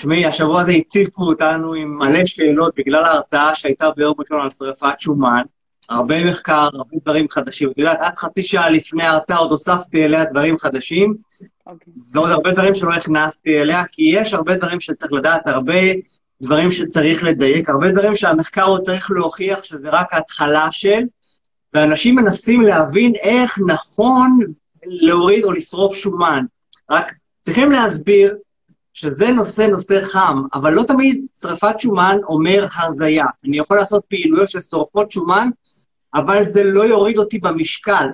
שמעי, השבוע הזה הציפו אותנו עם מלא שאלות בגלל ההרצאה שהייתה ביום ראשון על שרפת שומן. הרבה מחקר, הרבה דברים חדשים. את יודעת, עד חצי שעה לפני ההרצאה עוד הוספתי אליה דברים חדשים, אוקיי. Okay. ועוד הרבה דברים שלא הכנסתי אליה, כי יש הרבה דברים שצריך לדעת, הרבה דברים שצריך לדייק, הרבה דברים שהמחקר עוד צריך להוכיח שזה רק ההתחלה של, ואנשים מנסים להבין איך נכון להוריד או לשרוף שומן. רק צריכים להסביר שזה נושא נושא חם, אבל לא תמיד שרפת שומן אומר הרזייה. אני יכול לעשות פעילויות של שורפות שומן, אבל זה לא יוריד אותי במשקל.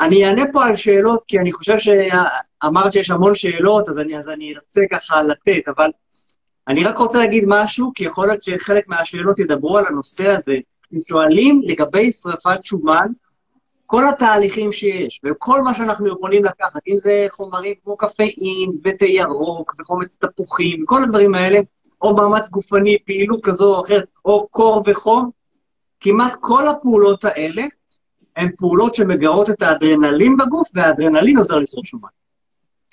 אני, אענה פה על שאלות, כי אני חושב שאמרת שיש המון שאלות, אז אני, אז אני ארצה ככה לתת, אבל אני רק רוצה להגיד משהו, כי יכול להיות שחלק מהשאלות ידברו על הנושא הזה. הם שואלים לגבי שרפת שומן, כל התהליכים שיש, וכל מה שאנחנו יכולים לקחת, אם זה חומרים כמו קפאין, ותה ירוק, וחומץ תפוחים, כל הדברים האלה, או מאמץ גופני, פעילות כזו או אחרת, או קור וחום, כמעט כל הפעולות האלה הן פעולות שמגרות את האדרנלין בגוף, והאדרנלין עוזר לשרוף שומן.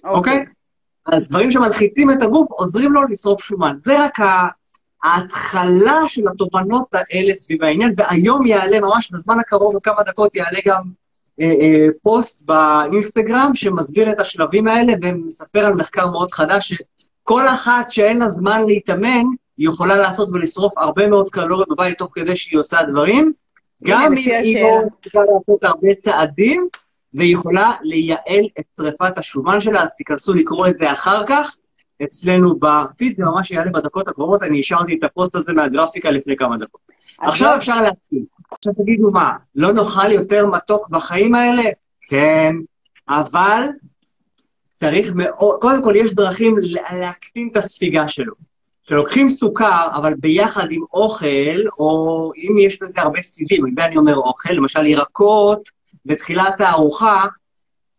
אוקיי? Okay. Okay? אז דברים שמלחיצים את הגוף עוזרים לו לשרוף שומן. זה רק ההתחלה של התובנות האלה סביב העניין, והיום יעלה, ממש בזמן הקרוב, עוד כמה דקות, יעלה גם אה, אה, פוסט באינסטגרם שמסביר את השלבים האלה ומספר על מחקר מאוד חדש, שכל אחת שאין לה זמן להתאמן, היא יכולה לעשות ולשרוף הרבה מאוד קלוריות בבית תוך כדי שהיא עושה דברים, גם אם היא לא צריכה לעשות הרבה צעדים, והיא יכולה לייעל את שריפת השומן שלה, אז תיכנסו לקרוא את זה אחר כך. אצלנו בפיד, זה ממש יעלה בדקות הקרובות, אני השארתי את הפוסט הזה מהגרפיקה לפני כמה דקות. עכשיו אפשר להתחיל. עכשיו תגידו מה, לא נאכל יותר מתוק בחיים האלה? כן, אבל צריך מאוד, קודם כל יש דרכים להקטין את הספיגה שלו. שלוקחים סוכר, אבל ביחד עם אוכל, או אם יש בזה הרבה סיבים, אם אני אומר אוכל, למשל ירקות בתחילת הארוחה,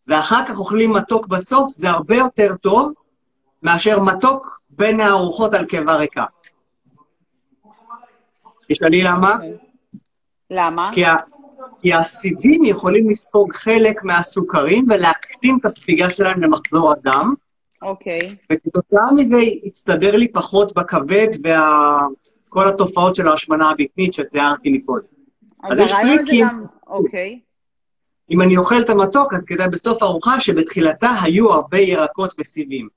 ואחר כך אוכלים מתוק בסוף, זה הרבה יותר טוב מאשר מתוק בין הארוחות על קיבה ריקה. תשאלי למה? למה? כי, ה... כי הסיבים יכולים לספוג חלק מהסוכרים ולהקטין את הספיגה שלהם למחזור הדם. אוקיי. Okay. וכתוצאה מזה הצטבר לי פחות בכבד וכל וה... התופעות של ההשמנה הבטנית שתיארתי מקודם. אז, אז הזה גם... אוקיי. Okay. אם אני אוכל את המתוק, אז כדאי בסוף ארוחה שבתחילתה היו הרבה ירקות וסיבים.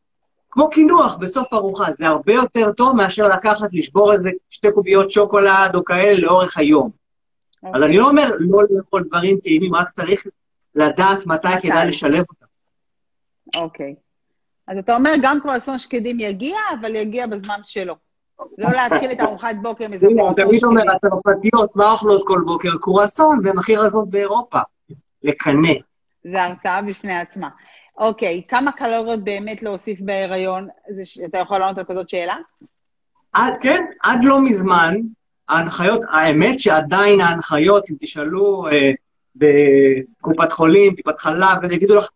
כמו קינוח בסוף ארוחה, זה הרבה יותר טוב מאשר לקחת, לשבור איזה שתי קוביות שוקולד או כאלה לאורך היום. Okay. אז אני לא אומר לא לאכול דברים טעימים, רק צריך לדעת מתי okay. כדאי לשלב אותם. אוקיי. Okay. אז אתה אומר, גם קרואסון שקדים יגיע, אבל יגיע בזמן שלו. לא להתחיל את ארוחת בוקר מזה קרואסון שקדים. תמיד אומר, הצרפתיות, מה אוכלות כל בוקר? קרואסון, הכי רזות באירופה. לקנא. זה הרצאה בפני עצמה. אוקיי, כמה קלוריות באמת להוסיף בהיריון? זה, אתה יכול לענות על כזאת שאלה? עד, כן, עד לא מזמן, ההנחיות, האמת שעדיין ההנחיות, אם תשאלו אה, בקופת חולים, טיפת חלב, ויגידו לך,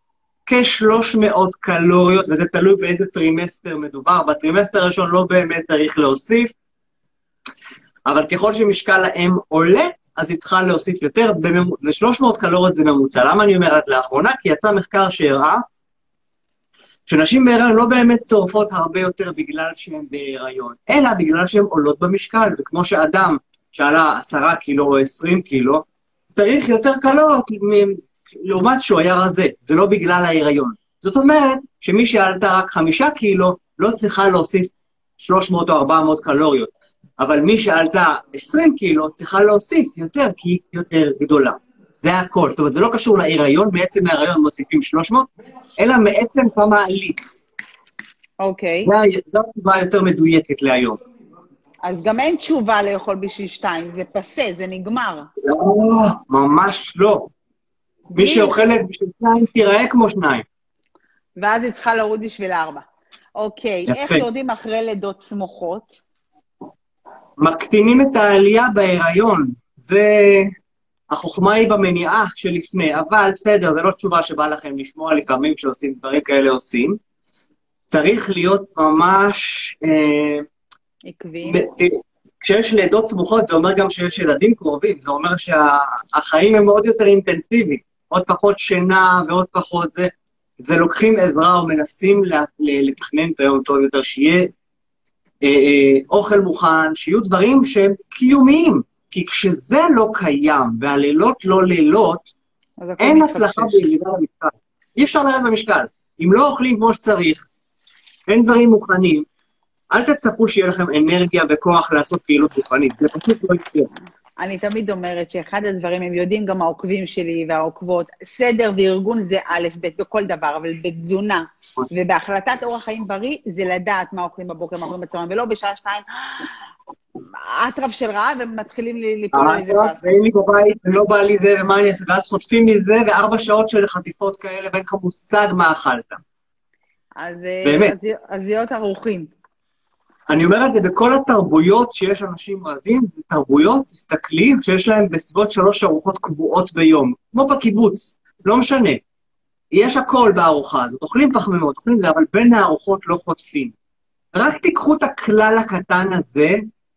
כ-300 קלוריות, וזה תלוי באיזה טרימסטר מדובר. בטרימסטר הראשון לא באמת צריך להוסיף, אבל ככל שמשקל האם עולה, אז היא צריכה להוסיף יותר, ו-300 קלוריות זה ממוצע. למה אני אומר עד לאחרונה? כי יצא מחקר שהראה שנשים בהיריון לא באמת צורפות הרבה יותר בגלל שהן בהיריון, אלא בגלל שהן עולות במשקל. זה כמו שאדם שעלה 10 קילו או 20 קילו, צריך יותר קלוריות לעומת שהוא היה רזה, זה לא בגלל ההיריון. זאת אומרת שמי שעלתה רק 5 קילו, לא צריכה להוסיף 300 או 400 קלוריות. אבל מי שעלתה 20 קילו צריכה להוסיף יותר, כי היא יותר גדולה. זה הכל. זאת אומרת, זה לא קשור להיריון, בעצם להיריון מוסיפים 300, אלא מעצם כמה עלית. אוקיי. Okay. זו התשובה היותר מדויקת להיום. אז גם אין תשובה לאכול בשביל שתיים, זה פסה, זה נגמר. לא, ממש לא. מי שאוכלת בשביל שניים תיראה כמו שניים. ואז היא צריכה להוריד בשביל ארבע. אוקיי, יפה. איך יורדים אחרי לידות סמוכות? מקטינים את העלייה בהיריון. זה... החוכמה היא במניעה שלפני, אבל בסדר, זו לא תשובה שבא לכם לשמוע לפעמים כשעושים דברים כאלה עושים. צריך להיות ממש... אה, עקבי. כשיש לידות סמוכות, זה אומר גם שיש ילדים קרובים, זה אומר שהחיים שה, הם מאוד יותר אינטנסיביים. עוד פחות שינה ועוד פחות זה. זה לוקחים עזרה ומנסים לתכנן את היום טוב יותר, שיהיה אוכל מוכן, שיהיו דברים שהם קיומיים. כי כשזה לא קיים, והלילות לא לילות, אין. הצלחה בירידה במשקל. אי אפשר לרדת במשקל. אם לא אוכלים כמו שצריך, אין דברים מוכנים, אל תצפו שיהיה לכם אנרגיה וכוח לעשות פעילות גופנית, זה פשוט לא יקרה. אני תמיד אומרת שאחד הדברים, הם יודעים גם העוקבים שלי והעוקבות, סדר וארגון זה א', ב', בכל דבר, אבל בתזונה ובהחלטת אורח חיים בריא, זה לדעת מה אוכלים בבוקר, מה אוכלים בצהריים, ולא בשעה שתיים, אטרף של רעב, והם מתחילים ליפול על איזה פס. ואין לי בבית, ולא בא לי זה, ומה אני אעשה, ואז חוטפים מזה, וארבע שעות של חטיפות כאלה, ואין לך מושג מה אכלת. אז, אה, באמת. אז, אז להיות ערוכים. אני אומר את זה בכל התרבויות שיש אנשים רזים, זה תרבויות, תסתכלי, שיש להם בסביבות שלוש ארוחות קבועות ביום, כמו בקיבוץ, לא משנה. יש הכל בארוחה הזאת, אוכלים פחמימות, אוכלים זה, אבל בין הארוחות לא חוטפים. רק תיקחו את הכלל הקטן הזה,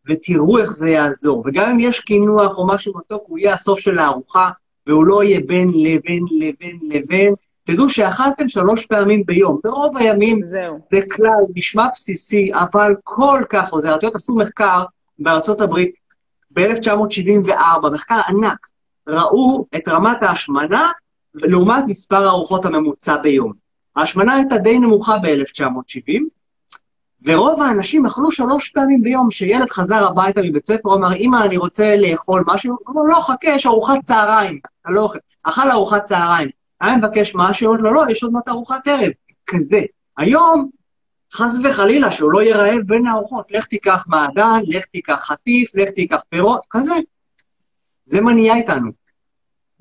ותראו איך זה יעזור. וגם אם יש קינוח או משהו מתוק, הוא יהיה הסוף של הארוחה, והוא לא יהיה בין לבין לבין לבין. תדעו שאכלתם שלוש פעמים ביום. ברוב הימים זהו. זה כלל, נשמע בסיסי, אבל כל כך עוזר. את יודעת, עשו מחקר בארצות הברית ב-1974, מחקר ענק. ראו את רמת ההשמנה לעומת מספר הארוחות הממוצע ביום. ההשמנה הייתה די נמוכה ב-1970, ורוב האנשים אכלו שלוש פעמים ביום. כשילד חזר הביתה מבית ספר, אמר, אמא, אני רוצה לאכול משהו, הוא אמר, לא, חכה, יש ארוחת צהריים. אתה לא אוכל. אכל ארוחת צהריים. היה מבקש משהו, לו, לא, יש עוד מעט ארוחת ערב. כזה. היום, חס וחלילה, שהוא לא יהיה רעב בין הארוחות. לך תיקח מעדן, לך תיקח חטיף, לך תיקח פירות, כזה. זה מה נהיה איתנו.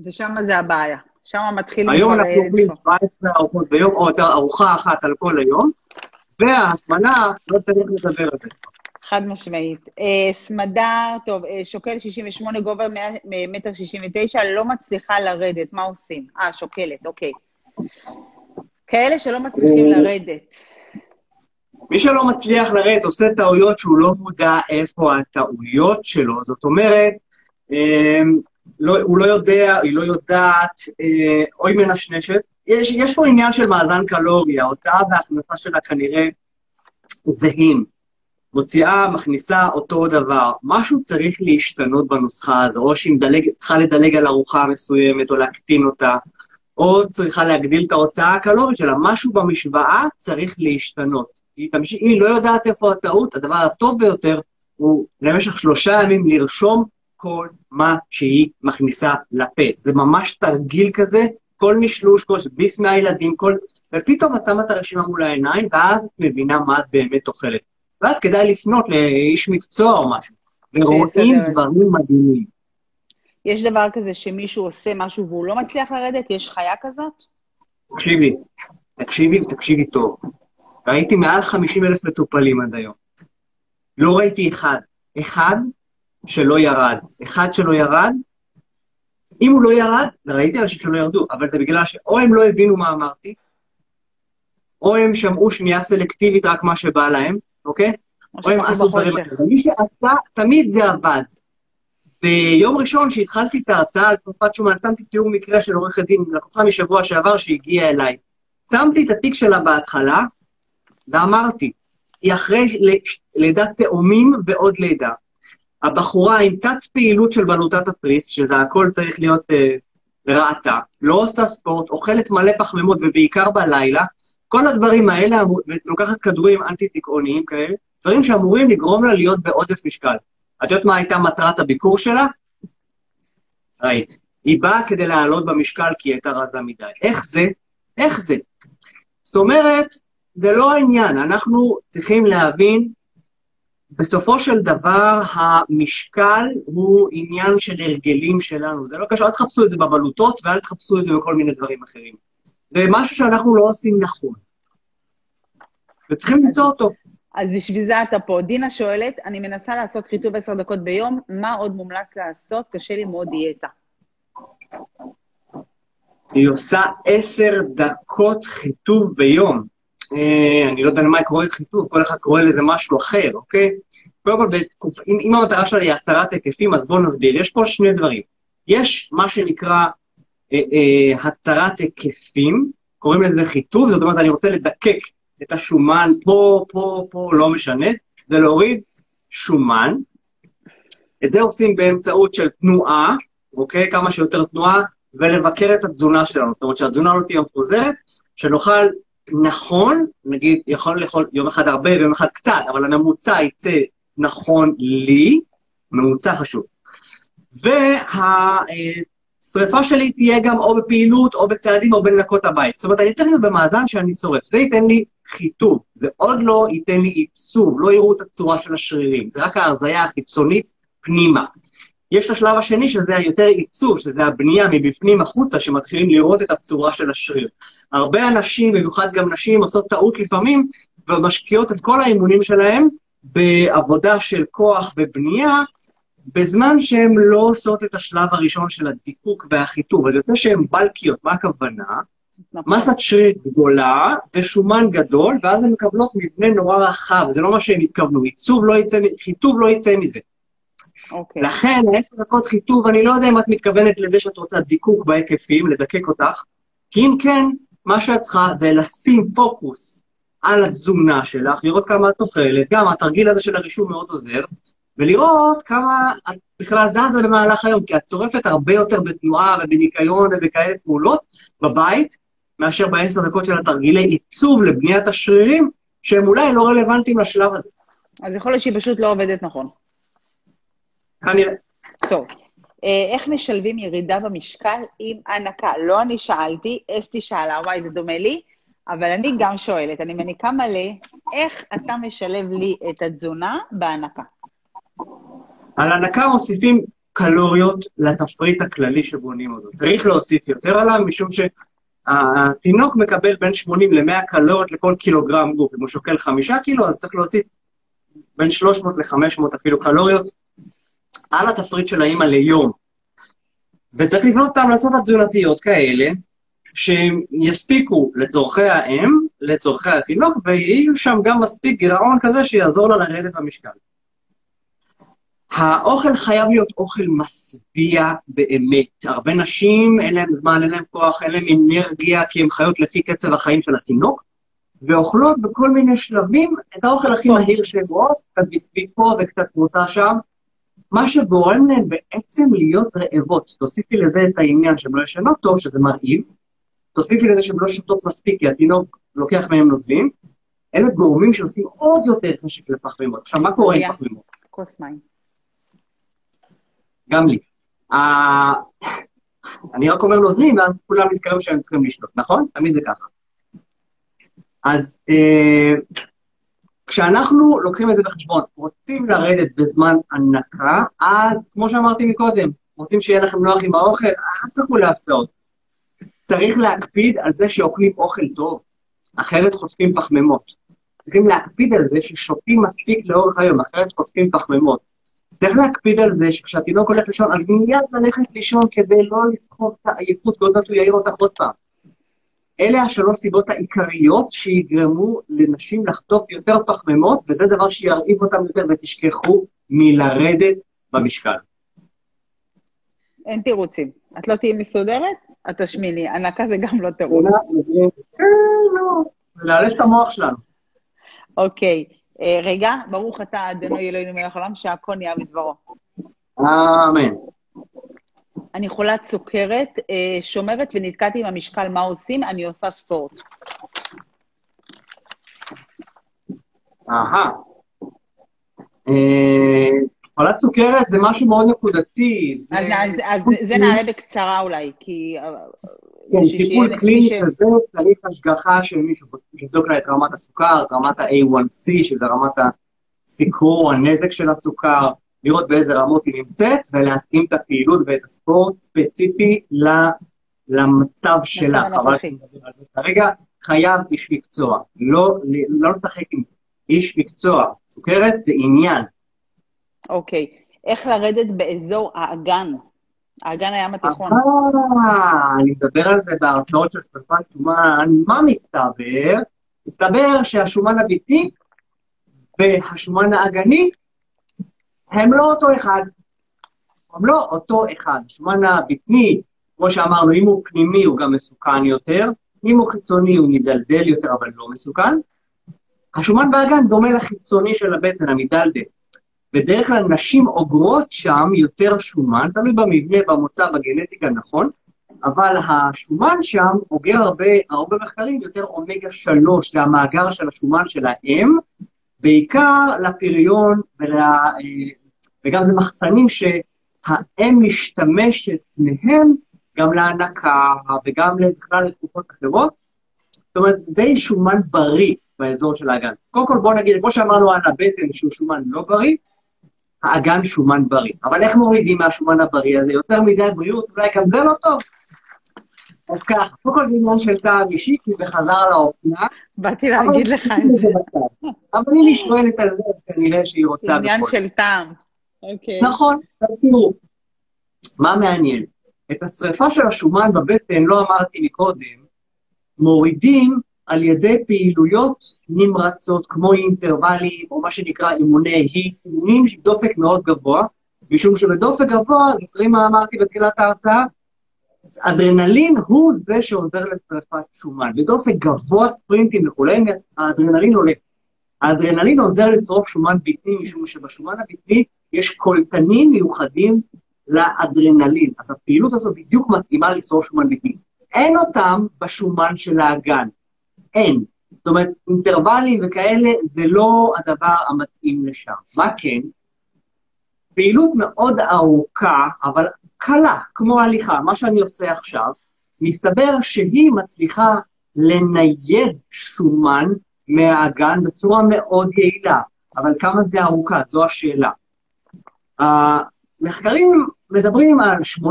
ושם זה הבעיה. שם מתחילים היום אנחנו אוכלים לצפות. 17 ארוחות ביום, או ארוחה אחת על כל היום, וההשמנה, לא צריך לדבר על זה. חד משמעית. אה, סמדר, טוב, אה, שוקל 68, גובה 100 מטר 69, לא מצליחה לרדת, מה עושים? אה, שוקלת, אוקיי. כאלה שלא מצליחים לרדת. מי שלא מצליח לרדת עושה טעויות שהוא לא מודע איפה הטעויות שלו. זאת אומרת, אה, לא, הוא לא יודע, היא לא יודעת, אה, או היא מנשנשת. יש, יש פה עניין של מאזן קלורי, ההוצאה וההכנסה שלה כנראה זהים. מוציאה, מכניסה אותו דבר. משהו צריך להשתנות בנוסחה הזו, או שהיא מדלג, צריכה לדלג על ארוחה מסוימת, או להקטין אותה, או צריכה להגדיל את ההוצאה הקלורית שלה. משהו במשוואה צריך להשתנות. היא, תמש... היא לא יודעת איפה הטעות, הדבר הטוב ביותר הוא למשך שלושה ימים לרשום כל מה שהיא מכניסה לפה. זה ממש תרגיל כזה, כל משלוש, כל ביס מהילדים, כל... ופתאום את שמה את הרשימה מול העיניים, ואז את מבינה מה את באמת אוכלת. ואז כדאי לפנות לאיש מקצוע או משהו, ורואים. דברים מדהימים. יש דבר כזה שמישהו עושה משהו והוא לא מצליח לרדת? יש חיה כזאת? תקשיבי, תקשיבי ותקשיבי טוב. ראיתי מעל 50 אלף מטופלים עד היום. לא ראיתי אחד. אחד שלא ירד. אחד שלא ירד, אם הוא לא ירד, ראיתי אנשים שלא ירדו, אבל זה בגלל שאו הם לא הבינו מה אמרתי, או הם שמעו שמיעה סלקטיבית רק מה שבא להם, אוקיי? או הם שאנחנו עשו דברים. אחרים. מי שעשה, תמיד זה עבד. ביום ראשון שהתחלתי את ההרצאה על תקופת שומן, שמתי תיאור מקרה של עורכת דין, לקוחה משבוע שעבר שהגיעה אליי. שמתי את התיק שלה בהתחלה, ואמרתי, היא אחרי לידת תאומים ועוד לידה. הבחורה עם תת פעילות של בלוטת התריס, שזה הכל צריך להיות אה, רעתה, לא עושה ספורט, אוכלת מלא פחמימות ובעיקר בלילה, כל הדברים האלה, ולוקחת כדורים אנטי-דיכאוניים כאלה, דברים שאמורים לגרום לה להיות בעודף משקל. את יודעת מה הייתה מטרת הביקור שלה? ראית. היא באה כדי לעלות במשקל כי היא הייתה רזה מדי. איך זה? איך זה? זאת אומרת, זה לא העניין, אנחנו צריכים להבין, בסופו של דבר, המשקל הוא עניין של הרגלים שלנו. זה לא קשור, אל תחפשו את זה בבלוטות ואל תחפשו את זה בכל מיני דברים אחרים. זה משהו שאנחנו לא עושים נכון. וצריכים למצוא אותו. אז בשביל זה אתה פה. דינה שואלת, אני מנסה לעשות חיטוב עשר דקות ביום, מה עוד מומלץ לעשות? קשה לי מאוד דיאטה. היא עושה עשר דקות חיטוב ביום. אה, אני לא יודע למה היא קוראת חיטוב, כל אחד קורא לזה משהו אחר, אוקיי? קודם כל. אם, אם המטרה שלה היא הצהרת היקפים, אז בואו נסביר. יש פה שני דברים. יש מה שנקרא אה, אה, הצהרת היקפים, קוראים לזה חיטוב, זאת אומרת, אני רוצה לדקק את השומן פה, פה, פה, לא משנה. זה להוריד שומן. את זה עושים באמצעות של תנועה, אוקיי? כמה שיותר תנועה, ולבקר את התזונה שלנו. זאת אומרת שהתזונה לא תהיה מפוזרת, שנוכל נכון, נגיד, יכול לאכול יום אחד הרבה ויום אחד קצת, אבל הממוצע יצא נכון לי, ממוצע חשוב. והשריפה שלי תהיה גם או בפעילות, או בצעדים, או בלנקות הבית. זאת אומרת, אני צריך להיות במאזן שאני שורף. זה ייתן לי חיטוב, זה עוד לא ייתן לי עיצוב, לא יראו את הצורה של השרירים, זה רק ההרזיה החיצונית פנימה. יש את השלב השני, שזה היותר עיצוב, שזה הבנייה מבפנים החוצה, שמתחילים לראות את הצורה של השריר. הרבה אנשים, במיוחד גם נשים, עושות טעות לפעמים, ומשקיעות את כל האימונים שלהם בעבודה של כוח ובנייה, בזמן שהן לא עושות את השלב הראשון של הדיקוק והחיטוב. אז יוצא שהן בלקיות, מה הכוונה? נכון. מסת שריר גדולה ושומן גדול, ואז הן מקבלות מבנה נורא רחב, זה לא מה שהם התכוונו, עיצוב לא יצא, חיטוב לא יצא מזה. אוקיי. לכן, עשר דקות חיטוב, אני לא יודע אם את מתכוונת לזה שאת רוצה דיקוק בהיקפים, לדקק אותך, כי אם כן, מה שאת צריכה זה לשים פוקוס על התזונה שלך, לראות כמה את אוכלת, גם התרגיל הזה של הרישום מאוד עוזר, ולראות כמה את בכלל זזה במהלך היום, כי את צורפת הרבה יותר בתנועה ובניקיון ובכאלה פעולות בבית, מאשר בעשר דקות של התרגילי עיצוב לבניית השרירים, שהם אולי לא רלוונטיים לשלב הזה. אז יכול להיות שהיא פשוט לא עובדת נכון. כנראה. טוב. אה, איך משלבים ירידה במשקל עם הנקה? לא אני שאלתי, אסתי שאלה, וואי, זה דומה לי, אבל אני גם שואלת, אני מניקה מלא, איך אתה משלב לי את התזונה בהנקה? על הנקה מוסיפים קלוריות לתפריט הכללי שבונים אותו. צריך להוסיף יותר עליו, משום שהתינוק מקבל בין 80 ל-100 קלוריות לכל קילוגרם גוף. אם הוא שוקל 5 קילו, אז צריך להוסיף בין 300 ל-500 אפילו קלוריות על התפריט של האימא ליום. וצריך לבנות את ההמלצות התזונתיות כאלה, שהם יספיקו לצורכי האם, לצורכי התינוק, ויהיו שם גם מספיק גירעון כזה שיעזור לה לרדת במשקל. האוכל חייב להיות אוכל משביע באמת. הרבה נשים, אין להן זמן, אין להן כוח, אין להן אנרגיה, כי הן חיות לפי קצב החיים של התינוק, ואוכלות בכל מיני שלבים את האוכל הכי מהיר שהן רואות, קצת ביסקוויט פה וקצת פרוסה שם, מה שגורם להן בעצם להיות רעבות. תוסיפי לזה את העניין שהן לא ישנות טוב, שזה מרעיב, תוסיפי לזה שהן לא שותות מספיק, כי התינוק לוקח מהם נוזלים, אלה גורמים שעושים עוד יותר חשק לפחמימות. עכשיו, מה קורה עם פחמימות? כוס מים. גם לי. אני רק אומר נוזלים, ואז כולם נזכרים שהם צריכים לשתות, נכון? תמיד זה ככה. אז אה, כשאנחנו לוקחים את זה בחשבון, רוצים לרדת בזמן הנקה, אז כמו שאמרתי מקודם, רוצים שיהיה לכם נוח עם האוכל, אל תחכו להפתעות. צריך להקפיד על זה שאוכלים אוכל טוב, אחרת חוטפים פחמימות. צריכים להקפיד על זה ששותים מספיק לאורך היום, אחרת חוטפים פחמימות. צריך להקפיד על זה שכשהתינוק הולך לישון, אז מיד ללכת לישון כדי לא לסחוב את העייפות, כי עוד מעט הוא יעיר אותך עוד פעם. אלה השלוש סיבות העיקריות שיגרמו לנשים לחטוף יותר פחמימות, וזה דבר שירעיב אותם יותר, ותשכחו מלרדת במשקל. אין תירוצים. את לא תהיי מסודרת? את תשמיני. הנקה זה גם לא תירוץ. כן, לא. לאלף את המוח שלנו. אוקיי. אה, רגע, ברוך אתה, אדוני אלוהינו מלך העולם, שהכל נהיה בדברו. אמן. אני חולת סוכרת, אה, שומרת ונתקעתי עם המשקל, מה עושים? אני עושה ספורט. אהה. אה, חולת סוכרת זה משהו מאוד נקודתי. אז זה נעלה בקצרה אולי, כי... כן, טיפול קליני כזה צריך השגחה של מישהו, לבדוק לה את רמת הסוכר, את רמת ה-A1C, שזה רמת הסיקור, הנזק של הסוכר, לראות באיזה רמות היא נמצאת, ולהתאים את הפעילות ואת הספורט ספציפי למצב שלה. אבל כרגע חייב איש מקצוע, לא, לא לשחק עם זה. איש מקצוע, סוכרת זה עניין. אוקיי. איך לרדת באזור האגן? האגן הים התיכון. אה, אני מדבר על זה בהרצאות של שרפת שומן. מה מסתבר? מסתבר שהשומן הביתי והשומן האגני הם לא אותו אחד. הם לא אותו אחד. שומן הבטני, כמו שאמרנו, אם הוא פנימי הוא גם מסוכן יותר, אם הוא חיצוני הוא נדלדל יותר אבל לא מסוכן, השומן באגן דומה לחיצוני של הבטן, המדלדל. בדרך כלל נשים אוגרות שם יותר שומן, תלוי במבנה, במוצא, בגנטיקה, נכון, אבל השומן שם אוגר הרבה, הרבה מחקרים יותר אומגה 3, זה המאגר של השומן של האם, בעיקר לפריון ול... אה, וגם זה מחסנים שהאם משתמשת מהם גם להנקה וגם בכלל לתקופות אחרות. זאת אומרת, זה די שומן בריא באזור של האגן. קודם כל בואו נגיד, כמו שאמרנו על הבטן שהוא שומן לא בריא, האגן שומן בריא. אבל איך מורידים מהשומן הבריא הזה? יותר מדי בריאות, אולי גם זה לא טוב? אז ככה, קודם כל זה עניין של טעם אישי, כי זה חזר לאופנה. באתי להגיד לך את זה. אבל אם היא שואלת על זה, כנראה שהיא רוצה בכל עניין של טעם. אוקיי. נכון, תראו, מה מעניין? את השריפה של השומן בבטן, לא אמרתי מקודם, מורידים על ידי פעילויות נמרצות, כמו אינטרוולים, או מה שנקרא אימוני היט, אימונים עם דופק מאוד גבוה, משום שבדופק גבוה, זוכרים מה אמרתי בתחילת ההרצאה? אדרנלין הוא זה שעוזר לשרפת שומן. בדופק גבוה, ספרינטים וכולי, האדרנלין עולה. האדרנלין עוזר לשרוף שומן בטני, משום שבשומן הבטני יש קולטנים מיוחדים לאדרנלין. אז הפעילות הזו בדיוק מתאימה לשרוף שומן בטני. אין אותם בשומן של האגן. אין. זאת אומרת, אינטרוולים וכאלה זה לא הדבר המתאים לשם. מה כן? פעילות מאוד ארוכה, אבל קלה, כמו הליכה, מה שאני עושה עכשיו, מסתבר שהיא מצליחה לנייד שומן מהאגן בצורה מאוד יעילה. אבל כמה זה ארוכה? זו השאלה. המחקרים מדברים על 80-90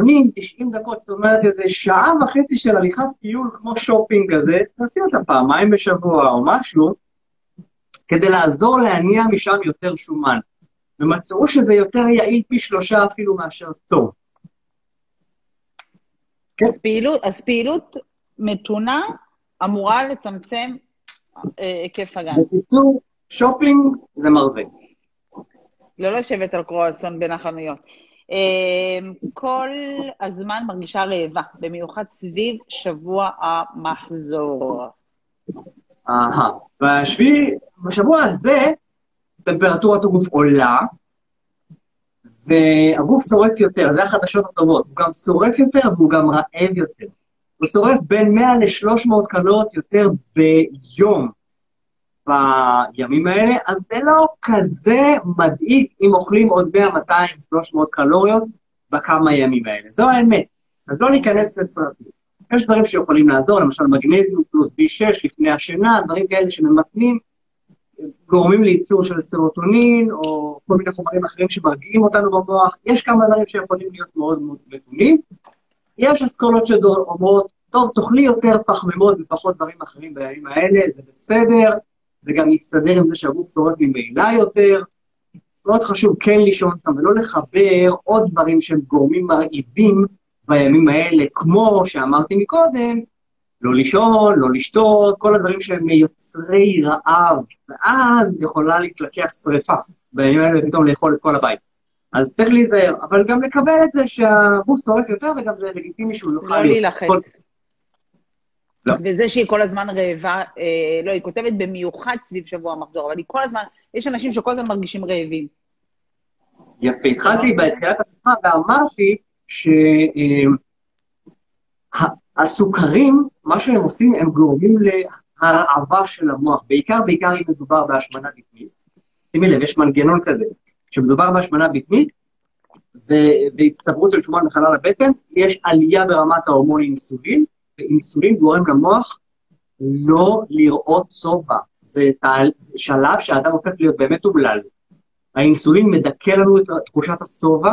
דקות, זאת אומרת איזה שעה וחצי של הליכת טיול כמו שופינג כזה, תעשי אותה פעמיים בשבוע או משהו, כדי לעזור להניע משם יותר שומן. ומצאו שזה יותר יעיל פי שלושה אפילו מאשר טוב. כן. אז פעילות, אז פעילות מתונה אמורה לצמצם אה, היקף הגן. בקיצור, שופינג זה מרזה. לא לשבת על קרואסון בין החנויות. אה, כל הזמן מרגישה רעבה, במיוחד סביב שבוע המחזור. אהה, בשבוע הזה טמפרטורת הגוף עולה, והגוף שורף יותר, זה החדשות הטובות, הוא גם שורף יותר והוא גם רעב יותר. הוא שורף בין 100 ל-300 קלוריות יותר ביום בימים האלה, אז זה לא כזה מדאיג אם אוכלים עוד 100, 200, 300 קלוריות בכמה ימים האלה. זו האמת. אז לא ניכנס לסרטים. יש דברים שיכולים לעזור, למשל מגנזיום פלוס B6 לפני השינה, דברים כאלה שממתנים, גורמים לייצור של סרוטונין, או כל מיני חומרים אחרים שמרגיעים אותנו במוח. יש כמה דברים שיכולים להיות מאוד מאוד מתונים. יש אסכולות שאומרות, טוב, תאכלי יותר פחמימות ופחות דברים אחרים בימים האלה, זה בסדר, זה גם יסתדר עם זה שהגוף שורף ממילא יותר. מאוד חשוב כן לישון שם ולא לחבר עוד דברים שהם גורמים מרעיבים בימים האלה, כמו שאמרתי מקודם, לא לישון, לא לשתות, כל הדברים שהם יוצרי רעב, ואז יכולה להתלקח שריפה בימים האלה ופתאום לאכול את כל הבית. אז צריך להיזהר, אבל גם לקבל את זה שהגוף שורף יותר, וגם זה לגיטימי שהוא יוכל... לא להילחץ. לא. וזה שהיא כל הזמן רעבה, אה, לא, היא כותבת במיוחד סביב שבוע המחזור, אבל היא כל הזמן, יש אנשים שכל הזמן מרגישים רעבים. יפה, התחלתי בתחילת השיחה ואמרתי ש... אה, מה שהם עושים, הם גורמים להרעבה של המוח, בעיקר, בעיקר אם מדובר בהשמנה בטנית. שימי לב, יש מנגנון כזה. כשמדובר בהשמנה בטנית, והצטברות של שומן בחלל הבטן, יש עלייה ברמת ההורמון אינסולין, ואינסולין גורם למוח לא לראות שובע. זה שלב שהאדם הופך להיות באמת אומלל. האינסולין מדכא לנו את תחושת השובע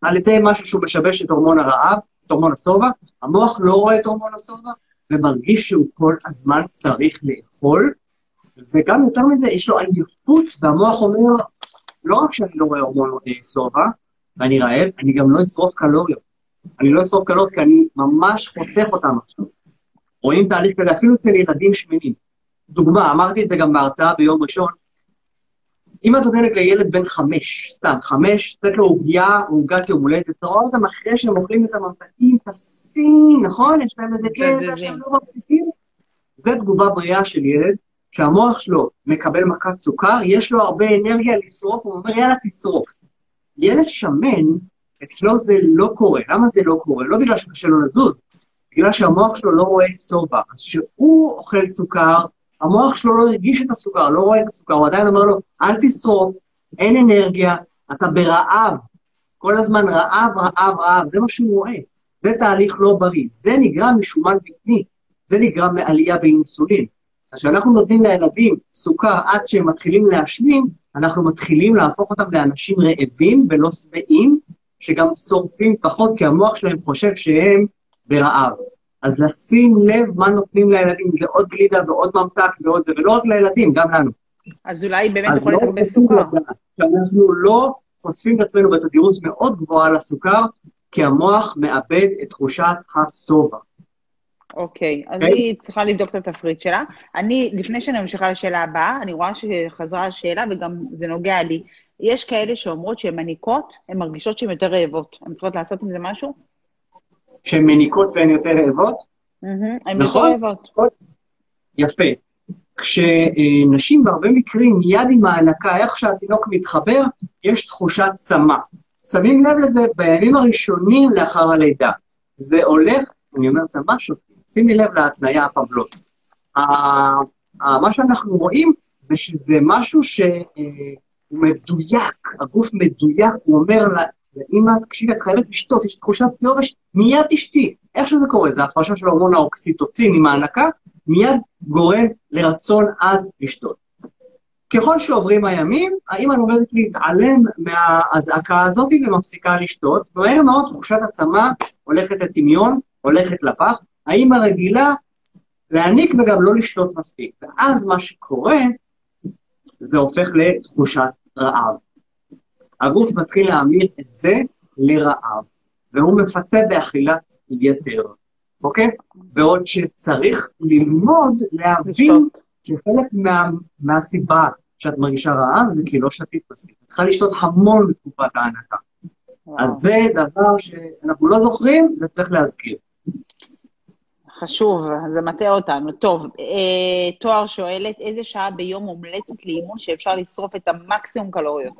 על ידי משהו שהוא משבש את הורמון הרעב, את הורמון השובע, המוח לא רואה את הורמון השובע, ומרגיש שהוא כל הזמן צריך לאכול, וגם יותר מזה, יש לו עייפות, והמוח אומר, לא רק שאני לא רואה הורמון שובע, ואני רעב, אני גם לא אשרוף קלוריות. אני לא אשרוף קלוריות כי אני ממש חוסך אותם עכשיו. רואים תהליך כזה אפילו אצל ילדים שמנים. דוגמה, אמרתי את זה גם בהרצאה ביום ראשון, אם את נותנת לילד בן חמש, סתם, חמש, לתת לו עוגיה, עוגת יום הולדת, אתה רואה אותם אחרי שהם אוכלים את הממתקים, טסים, נכון? יש להם איזה קטע שהם לא מפסיקים. זה תגובה בריאה של ילד, כשהמוח שלו מקבל מכת סוכר, יש לו הרבה אנרגיה לשרוף, הוא אומר, יאללה, תשרוף. ילד שמן, אצלו זה לא קורה. למה זה לא קורה? לא בגלל שקשה לו לזוז, בגלל שהמוח שלו לא רואה שובע. אז כשהוא אוכל סוכר, המוח שלו לא הרגיש את הסוכר, לא רואה את הסוכר, הוא עדיין אומר לו, אל תשרוף, אין אנרגיה, אתה ברעב. כל הזמן רעב, רעב, רעב, זה מה שהוא רואה. זה תהליך לא בריא. זה נגרם משומן בטני, זה נגרם מעלייה באינסולין. אז כשאנחנו נותנים לילדים סוכר עד שהם מתחילים להשמין, אנחנו מתחילים להפוך אותם לאנשים רעבים ולא שבעים, שגם שורפים פחות, כי המוח שלהם חושב שהם ברעב. אז לשים לב מה נותנים לילדים, זה עוד גלידה ועוד ממתק ועוד זה, ולא רק לילדים, גם לנו. אז אולי באמת יכול להיות הרבה סוכר. שאנחנו לא חושפים את עצמנו בתדירות מאוד גבוהה לסוכר, כי המוח מאבד את תחושת השובע. אוקיי, אז אוקיי? היא צריכה לבדוק את התפריט שלה. אני, לפני שאני ממשיכה לשאלה הבאה, אני רואה שחזרה השאלה וגם זה נוגע לי. יש כאלה שאומרות שהן מניקות, הן מרגישות שהן יותר רעבות. הן צריכות לעשות עם זה משהו? שהן מניקות והן יותר רעבות? הן נכון? יותר רעבות. יפה. כשנשים בהרבה מקרים, מיד עם ההנקה, איך שהתינוק מתחבר, יש תחושת צמא. שמים לב לזה בימים הראשונים לאחר הלידה. זה הולך, אני אומר צמא שוטים, שימי לב להתניה הפבלוטית. מה שאנחנו רואים זה שזה משהו שהוא מדויק, הגוף מדויק, הוא אומר לאמא, תקשיבי, את חייבת לשתות, יש תחושת יורש, מיד תשתי. איך שזה קורה, זה הפרשה של הורמון האוקסיטוצין עם ההנקה, מיד גורם לרצון עז לשתות. ככל שעוברים הימים, האמא לומדת להתעלם מהאזעקה הזאת ומפסיקה לשתות, ומהר מאוד תחושת הצמא הולכת לטמיון, הולכת לפח. האמא רגילה להעניק וגם לא לשתות מספיק. ואז מה שקורה, זה הופך לתחושת רעב. הגוף מתחיל להמיר את זה לרעב, והוא מפצה באכילת יתר, אוקיי? בעוד שצריך ללמוד להבין שחלק מה, מהסיבה שאת מרגישה רעב זה כי לא שתית מספיק. את צריכה לשתות המון בתקופת ההנקה. אז זה דבר שאנחנו לא זוכרים וצריך להזכיר. חשוב, זה מטעה אותנו. טוב, אה, תואר שואלת, איזה שעה ביום מומלצת לאימון שאפשר לשרוף את המקסימום קלוריות?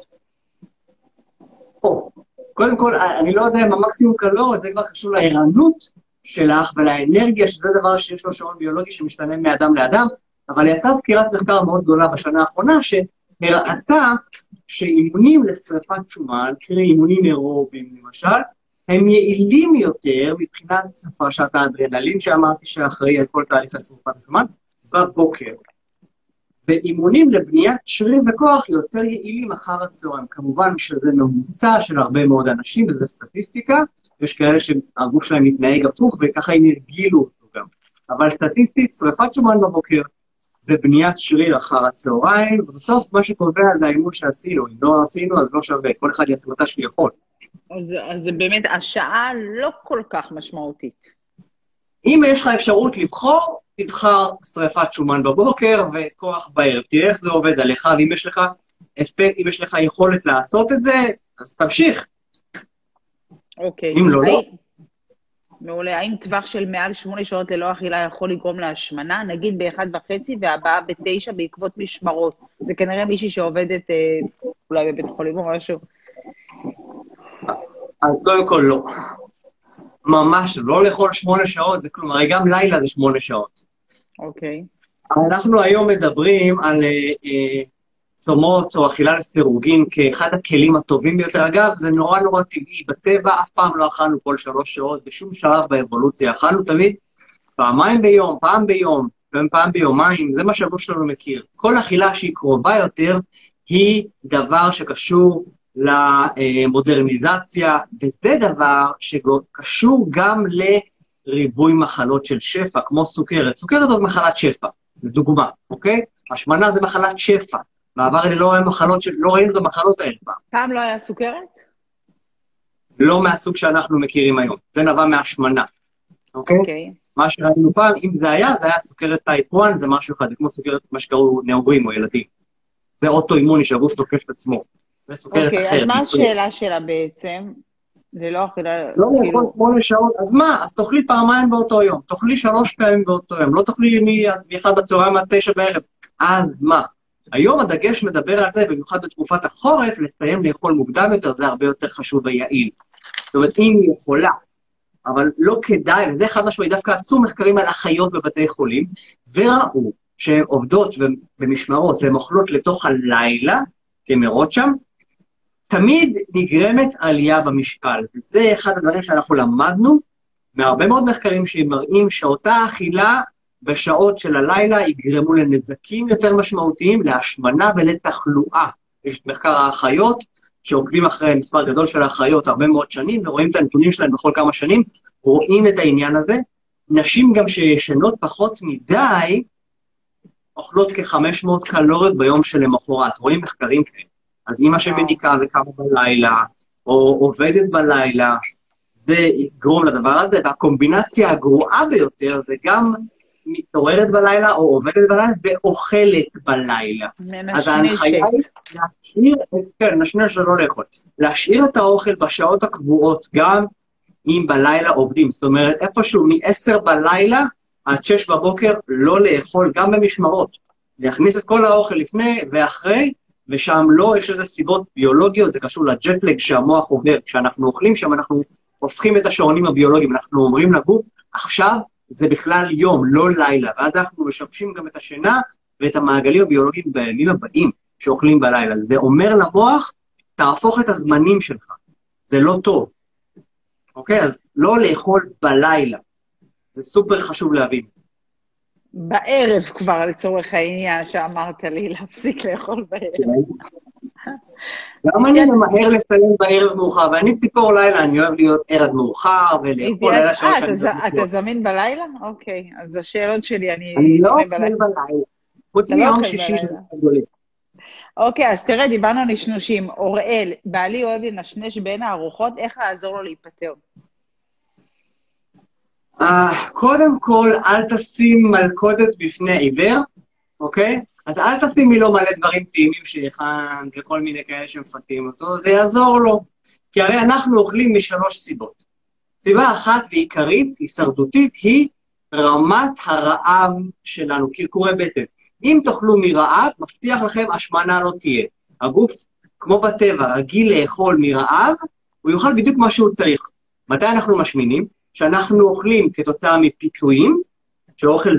או, קודם כל, אני לא יודע אם המקסימום קלוריות, זה כבר קשור לערנות שלך ולאנרגיה, שזה דבר שיש לו שעון ביולוגי שמשתנה מאדם לאדם, אבל יצאה סקירת מחקר מאוד גדולה בשנה האחרונה, שהראתה שאימונים לשרפת שומן, קרי אימונים אירובים למשל, הם יעילים יותר מבחינת הפרשת האדרנלין, שאמרתי שאחראי על כל תהליך השרפת השומן, בבוקר. ואימונים לבניית שריר וכוח יותר יעילים אחר הצהריים. כמובן שזה ממוצע של הרבה מאוד אנשים, וזו סטטיסטיקה, יש כאלה שהגוף שלהם מתנהג הפוך, וככה הם הרגילו אותו גם. אבל סטטיסטית, שרפת שומן בבוקר ובניית שריר אחר הצהריים, ובסוף מה שקובע זה האימון שעשינו. אם לא עשינו, אז לא שווה, כל אחד יעשה מתי שהוא יכול. אז, אז באמת, השעה לא כל כך משמעותית. אם יש לך אפשרות לבחור, תבחר שרפת שומן בבוקר וכוח בערב. תראה איך זה עובד עליך, ואם יש לך אם יש לך יכולת לעשות את זה, אז תמשיך. אוקיי. אם לא, לא. מעולה. האם טווח של מעל שמונה שעות ללא אכילה יכול לגרום להשמנה? נגיד באחד וחצי והבאה בתשע בעקבות משמרות. זה כנראה מישהי שעובדת אה, אולי בבית חולים או משהו. אז קודם כל לא. ממש לא לאכול שמונה שעות, זה כלום, הרי גם לילה זה שמונה שעות. אוקיי. אנחנו היום מדברים על אה, אה, צומות או אכילה לסירוגין כאחד הכלים הטובים ביותר. אגב, זה נורא נורא טבעי. בטבע אף פעם לא אכלנו כל שלוש שעות, בשום שלב באבולוציה. אכלנו תמיד פעמיים ביום, פעם ביום, פעם ביומיים, זה מה שהגוף שלנו מכיר. כל אכילה שהיא קרובה יותר, היא דבר שקשור למודרניזציה, וזה דבר שקשור גם לריבוי מחלות של שפע, כמו סוכרת. סוכרת זאת מחלת שפע, לדוגמה, אוקיי? השמנה זה מחלת שפע. בעבר אלה לא, מחלות של, לא ראינו את המחלות האלה פעם. פעם לא היה סוכרת? לא מהסוג שאנחנו מכירים היום. זה נבע מהשמנה, אוקיי? אוקיי. מה שראינו פעם, אם זה היה, זה היה סוכרת טייפ 1, זה משהו אחד, זה כמו סוכרת, מה שקראו נעורים או ילדים. זה אוטואימוני שהגוף תוקף את עצמו. אוקיי, אז מה השאלה שלה בעצם? ללא אכילה... לא לאכול כאילו- שמונה שעות, אז מה? אז תאכלי פעמיים באותו יום. תאכלי שלוש פעמים באותו יום. לא תאכלי מ-1 בצהריים עד תשע בערב. אז מה? היום הדגש מדבר על זה, במיוחד בתקופת החורף, לסיים לאכול מוקדם יותר, זה הרבה יותר חשוב ויעיל. זאת אומרת, אם היא יכולה, אבל לא כדאי, וזה חד משמעית, דווקא עשו מחקרים על אחיות בבתי חולים, וראו שהן עובדות במשמרות והן אוכלות לתוך הלילה, כמרות שם, תמיד נגרמת עלייה במשקל. וזה אחד הדברים שאנחנו למדנו מהרבה מאוד מחקרים שמראים שאותה אכילה בשעות של הלילה יגרמו לנזקים יותר משמעותיים, להשמנה ולתחלואה. יש את מחקר האחיות, שעוקבים אחרי מספר גדול של האחיות הרבה מאוד שנים, ורואים את הנתונים שלהם בכל כמה שנים, רואים את העניין הזה. נשים גם שישנות פחות מדי, אוכלות כ-500 קלוריות ביום שלמחרת. רואים מחקרים כאלה. אז אימא שמדיקה וקמה בלילה, או עובדת בלילה, זה יגרום לדבר הזה, והקומבינציה הגרועה ביותר זה גם מתעוררת בלילה או עובדת בלילה ואוכלת בלילה. אז ההנחיה היא להשאיר, כן, נשנש זה לא לאכול. להשאיר את האוכל בשעות הקבועות, גם אם בלילה עובדים. זאת אומרת, איפשהו מ-10 בלילה עד 6 בבוקר לא לאכול, גם במשמרות. להכניס את כל האוכל לפני ואחרי, ושם לא, יש לזה סיבות ביולוגיות, זה קשור לג'טלג שהמוח עובר. כשאנחנו אוכלים שם, אנחנו הופכים את השעונים הביולוגיים, אנחנו אומרים לגוף, עכשיו זה בכלל יום, לא לילה, ואז אנחנו משבשים גם את השינה ואת המעגלים הביולוגיים בימים הבאים שאוכלים בלילה. זה אומר למוח, תהפוך את הזמנים שלך, זה לא טוב. אוקיי? אז לא לאכול בלילה. זה סופר חשוב להבין. בערב כבר, לצורך העניין, שאמרת לי להפסיק לאכול בערב. גם אני ממהר לסיים בערב מאוחר, ואני ציפור לילה, אני אוהב להיות ערב מאוחר ולאכול לילה שעות שאני אתה זמין בלילה? אוקיי, אז השאלות שלי, אני... אני לא אוכל בלילה. חוץ לא מיום שישי שזה גדולים. אוקיי, אז תראה, דיברנו על נשנושים. אוראל, בעלי אוהב לנשנש בין הארוחות, איך לעזור לו להיפטר? Uh, קודם כל, אל תשים מלכודת בפני עיוור, אוקיי? אז אל תשימי לו מלא דברים טעימים שהכנת וכל מיני כאלה שמפתים אותו, זה יעזור לו. כי הרי אנחנו אוכלים משלוש סיבות. סיבה אחת ועיקרית, הישרדותית, היא רמת הרעב שלנו, קרקורי בטן. אם תאכלו מרעב, מבטיח לכם, השמנה לא תהיה. הגוף, כמו בטבע, רגיל לאכול מרעב, הוא יאכל בדיוק מה שהוא צריך. מתי אנחנו משמינים? כשאנחנו אוכלים כתוצאה מפיתויים, שאוכל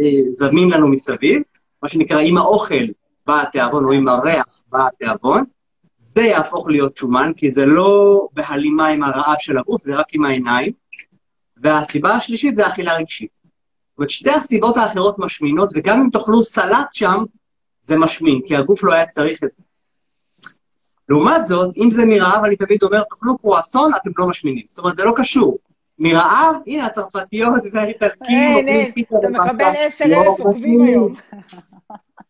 אה, זמין לנו מסביב, מה שנקרא, עם האוכל בא התיאבון, או עם הריח בא התיאבון, זה יהפוך להיות שומן, כי זה לא בהלימה עם הרעב של הגוף, זה רק עם העיניים. והסיבה השלישית זה אכילה רגשית. זאת אומרת, שתי הסיבות האחרות משמינות, וגם אם תאכלו סלט שם, זה משמין, כי הגוף לא היה צריך את זה. לעומת זאת, אם זה מרעב, אני תמיד אומר, תאכלו קרואסון, אתם לא משמינים. זאת אומרת, זה לא קשור. מרעב, הנה הצרפתיות והאיטלקים, אתה מקבל עשר אלף עוקבים היום.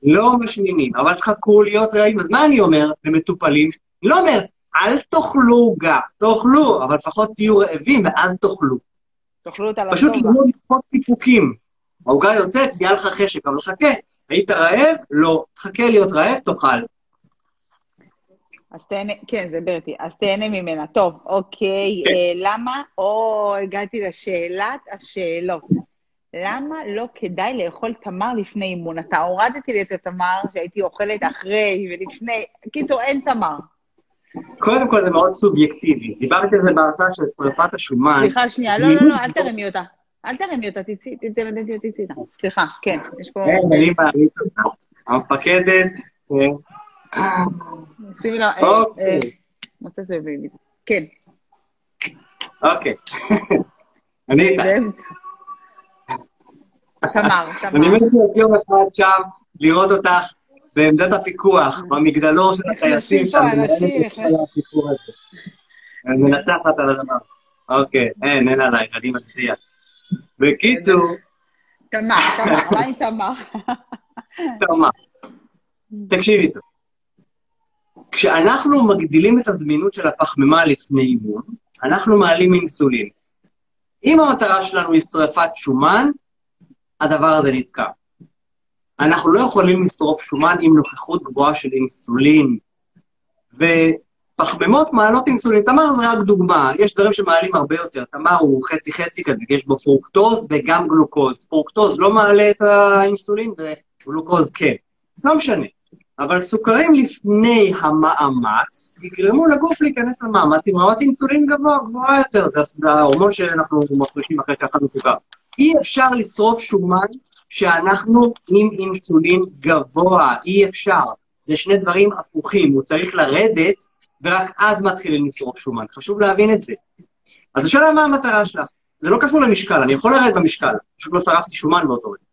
לא משמינים, אבל תחכו להיות רעים. אז מה אני אומר למטופלים? אני לא אומר, אל תאכלו עוגה, תאכלו, אבל לפחות תהיו רעבים ואז תאכלו. תאכלו אותה לטובה. פשוט ללמוד לדחות סיפוקים. העוגה יוצאת, נהיה לך חשק, אבל חכה. היית רעב? לא. תחכה להיות רעב, תאכל. אז תהנה, כן, זה ברטי, אז תהנה ממנה. טוב, אוקיי, כן. אה, למה, או הגעתי לשאלת השאלות. למה לא כדאי לאכול תמר לפני אימון? אתה הורדתי לי את התמר שהייתי אוכלת אחרי ולפני, קיצור, אין תמר. קודם כל זה מאוד סובייקטיבי. דיברתי על זה בהרצאה של שרפת השומן. סליחה, שנייה, לא, לא, לא, אל תרימי אותה. אל תרימי אותה, תצאי, תצאי, תצאי. סליחה, כן, יש פה... כן. המפקדת... שימי לה... אה, אוקיי. אה, מוצא זה כן. אוקיי. אני איתה. תמר, תמר. אני מנסה את יום אחד שם, לראות אותך בעמדת הפיקוח, במגדלור של הטייסים שם. מנצחת על הדבר. אוקיי, אין, אין עלייך, אני מצליח. בקיצור... תמר, תמר, מה עם תמר? תמר. תקשיבי טוב. כשאנחנו מגדילים את הזמינות של הפחמימה לפני אימון, אנחנו מעלים אינסולין. אם המטרה שלנו היא שרפת שומן, הדבר הזה נתקע. אנחנו לא יכולים לשרוף שומן עם נוכחות גבוהה של אינסולין, ופחמימות מעלות אינסולין. תמר זה רק דוגמה, יש דברים שמעלים הרבה יותר. תמר הוא חצי-חצי כזה, יש בו פרוקטוז וגם גלוקוז. פרוקטוז לא מעלה את האינסולין, וגלוקוז כן. לא משנה. אבל סוכרים לפני המאמץ יגרמו לגוף להיכנס למאמץ עם רמת אינסולין גבוה, גבוהה יותר, זה ההורמון שאנחנו מפרישים אחרי שאכלנו סוכר. אי אפשר לשרוף שומן שאנחנו עם אינסולין גבוה, אי אפשר. זה שני דברים הפוכים, הוא צריך לרדת, ורק אז מתחילים לשרוף שומן. חשוב להבין את זה. אז השאלה מה המטרה שלך. זה לא קשור למשקל, אני יכול לרדת במשקל, פשוט לא שרפתי שומן באותו רגע.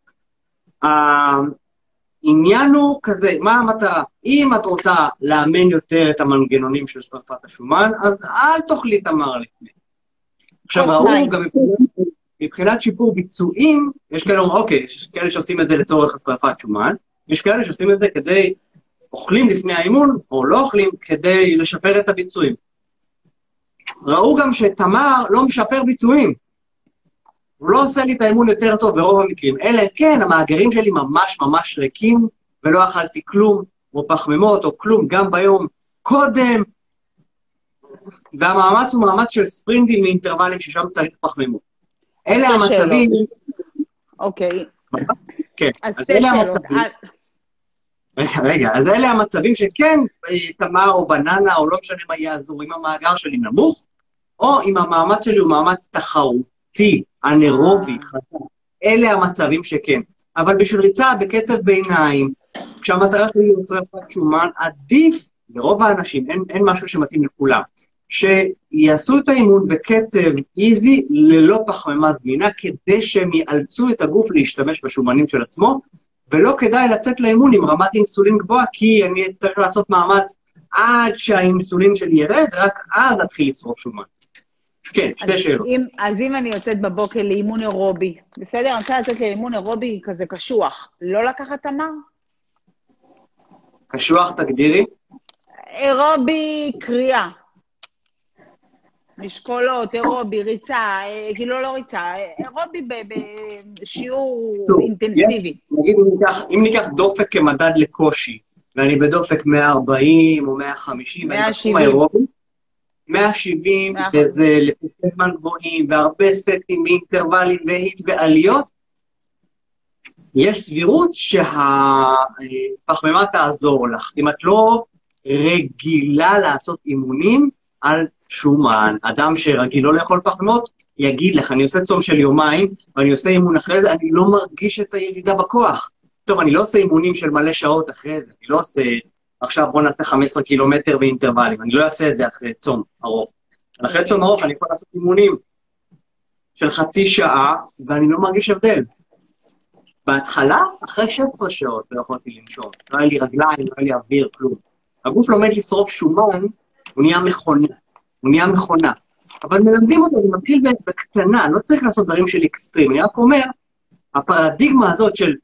העניין הוא כזה, מה המטרה? אם את רוצה לאמן יותר את המנגנונים של שרפת השומן, אז אל תאכלי תמר לפני. עכשיו, ראו גם מבחינת שיפור ביצועים, יש כאלה אומרים, אוקיי, יש כאלה שעושים את זה לצורך השרפת שומן, יש כאלה שעושים את זה כדי, אוכלים לפני האימון, או לא אוכלים, כדי לשפר את הביצועים. ראו גם שתמר לא משפר ביצועים. הוא לא עושה לי את האימון יותר טוב ברוב המקרים. אלא כן, המאגרים שלי ממש ממש ריקים, ולא אכלתי כלום, או פחמימות, או כלום, גם ביום קודם. והמאמץ הוא מאמץ של ספרינטים מאינטרוולים ששם צריך פחמימות. אלה המצבים... אוקיי. כן. אז שתי שאלות. רגע, אז אלה המצבים שכן, תמר או בננה, או לא משנה מה יעזור, אם המאגר שלי נמוך, או אם המאמץ שלי הוא מאמץ תחרותי, אנרובי, חזק. אלה המצבים שכן. אבל בשביל ריצה בקצב ביניים, כשהמטרה שלי היא שרפת שומן, עדיף לרוב האנשים, אין, אין משהו שמתאים לכולם, שיעשו את האימון בקצב איזי ללא פחמימה זמינה, כדי שהם יאלצו את הגוף להשתמש בשומנים של עצמו, ולא כדאי לצאת לאימון עם רמת אינסולין גבוהה, כי אני אצטרך לעשות מאמץ עד שהאינסולין שלי ירד, רק אז אתחיל לשרוף שומן. כן, שתי שאלות. אם, אז אם אני יוצאת בבוקר לאימון אירובי, בסדר? אני רוצה לצאת לאימון אירובי כזה קשוח, לא לקחת תמר? קשוח, תגדירי. אירובי קריאה. משקולות, אירובי, ריצה, אה, כאילו לא ריצה, אירובי בשיעור אינטנסיבי. נגיד אם ניקח, אם ניקח דופק כמדד לקושי, ואני בדופק 140 או 150, 170. 170, וזה לפני זמן גבוהים, והרבה סטים מאינטרוולים והיט ועליות, יש סבירות שהפחמימה תעזור לך. אם את לא רגילה לעשות אימונים על שומן, אדם שרגיל לא לאכול פחמימות, יגיד לך, אני עושה צום של יומיים, ואני עושה אימון אחרי זה, אני לא מרגיש את הירידה בכוח. טוב, אני לא עושה אימונים של מלא שעות אחרי זה, אני לא עושה, עכשיו בוא נעשה 15 קילומטר באינטרוולים, אני לא אעשה את זה אחרי צום ארוך. אחרי צום ארוך אני יכול לעשות אימונים של חצי שעה, ואני לא מרגיש הבדל. בהתחלה, אחרי 16 שעות לא יכולתי לנשום. לא היה לי רגליים, לא היה לי אוויר, כלום. הגוף לומד לשרוף שומן, הוא נהיה מכונה. הוא נהיה מכונה. אבל מלמדים אותו, זה מתחיל בקטנה, לא צריך לעשות דברים של אקסטרים. אני רק אומר, הפרדיגמה הזאת של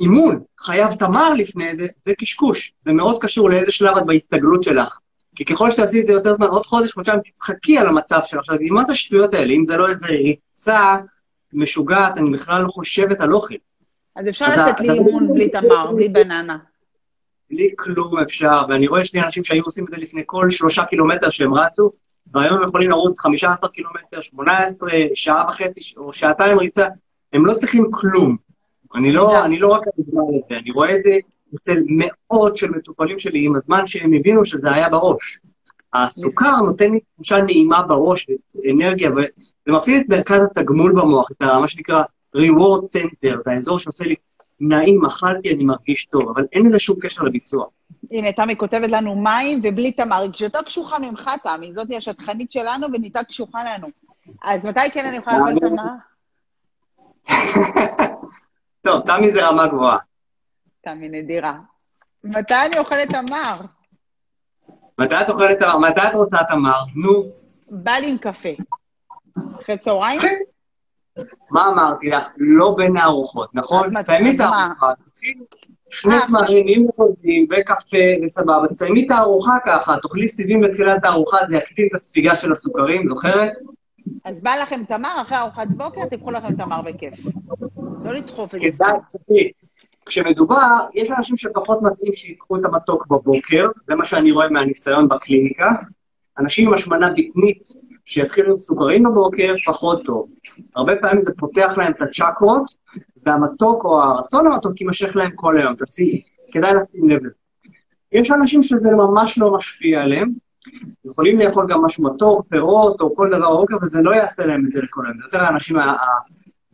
אימון, חייב תמר לפני זה, זה קשקוש. זה מאוד קשור לאיזה שלב את בהסתגלות שלך. כי ככל שתעשי את זה יותר זמן, עוד חודש, חודשיים, תצחקי על המצב שלך. עכשיו, מה זה השטויות האלה? אם זה לא איזה ריצה משוגעת, אני בכלל לא חושבת על אוכל. אז אפשר לצאת לאימון בלי תמר, בלי בננה. בלי כלום אפשר, ואני רואה שני אנשים שהיו עושים את זה לפני כל שלושה קילומטר שהם רצו, והיום הם יכולים לרוץ 15 קילומטר, 18, שעה וחצי או שעתיים ריצה, הם לא צריכים כלום. אני לא, אני לא רק הדוגמה לזה, אני רואה את זה אצל מאות של מטופלים שלי עם הזמן שהם הבינו שזה היה בראש. הסוכר נותן לי תחושה נעימה בראש, אנרגיה, וזה מפעיל את מרכז התגמול במוח, את מה שנקרא reward center, זה האזור שעושה לי נעים, אכלתי, אני מרגיש טוב, אבל אין לזה שום קשר לביצוע. הנה, תמי כותבת לנו מים ובלי תמר. היא כשיותר קשוחה ממך, תמי, זאתי השטחנית שלנו ונהייתה קשוחה לנו. אז מתי כן אני יכולה לאכול תמר? טוב, תמי זה רמה גבוהה. תמי נדירה. מתי אני אוכלת תמר? מתי את אוכלת תמר? מתי את רוצה תמר? נו. בא לי עם קפה. אחרי צהריים? מה אמרתי לך? לא בין הארוחות, נכון? תסיימי את הארוחה. שני תמרים עם וקפה וסבבה, תסיימי את הארוחה ככה, תאכלי סיבים בתחילת הארוחה, זה יקטין את הספיגה של הסוכרים, זוכרת? אז בא לכם תמר, אחרי ארוחת בוקר, תיקחו לכם תמר בכיף. לא לדחוף את זה. כשמדובר, יש אנשים שפחות מתאים שיקחו את המתוק בבוקר, זה מה שאני רואה מהניסיון בקליניקה. אנשים עם השמנה בטנית שיתחילו עם סוכרים בבוקר, פחות טוב. הרבה פעמים זה פותח להם את הצ'קרות, והמתוק או הרצון המתוק יימשך להם כל היום. תעשי כדאי לשים לב לזה. יש אנשים שזה ממש לא משפיע עליהם, יכולים לאכול גם משהו מתוק, פירות או כל דבר אוכל, וזה לא יעשה להם את זה לכל היום. זה יותר האנשים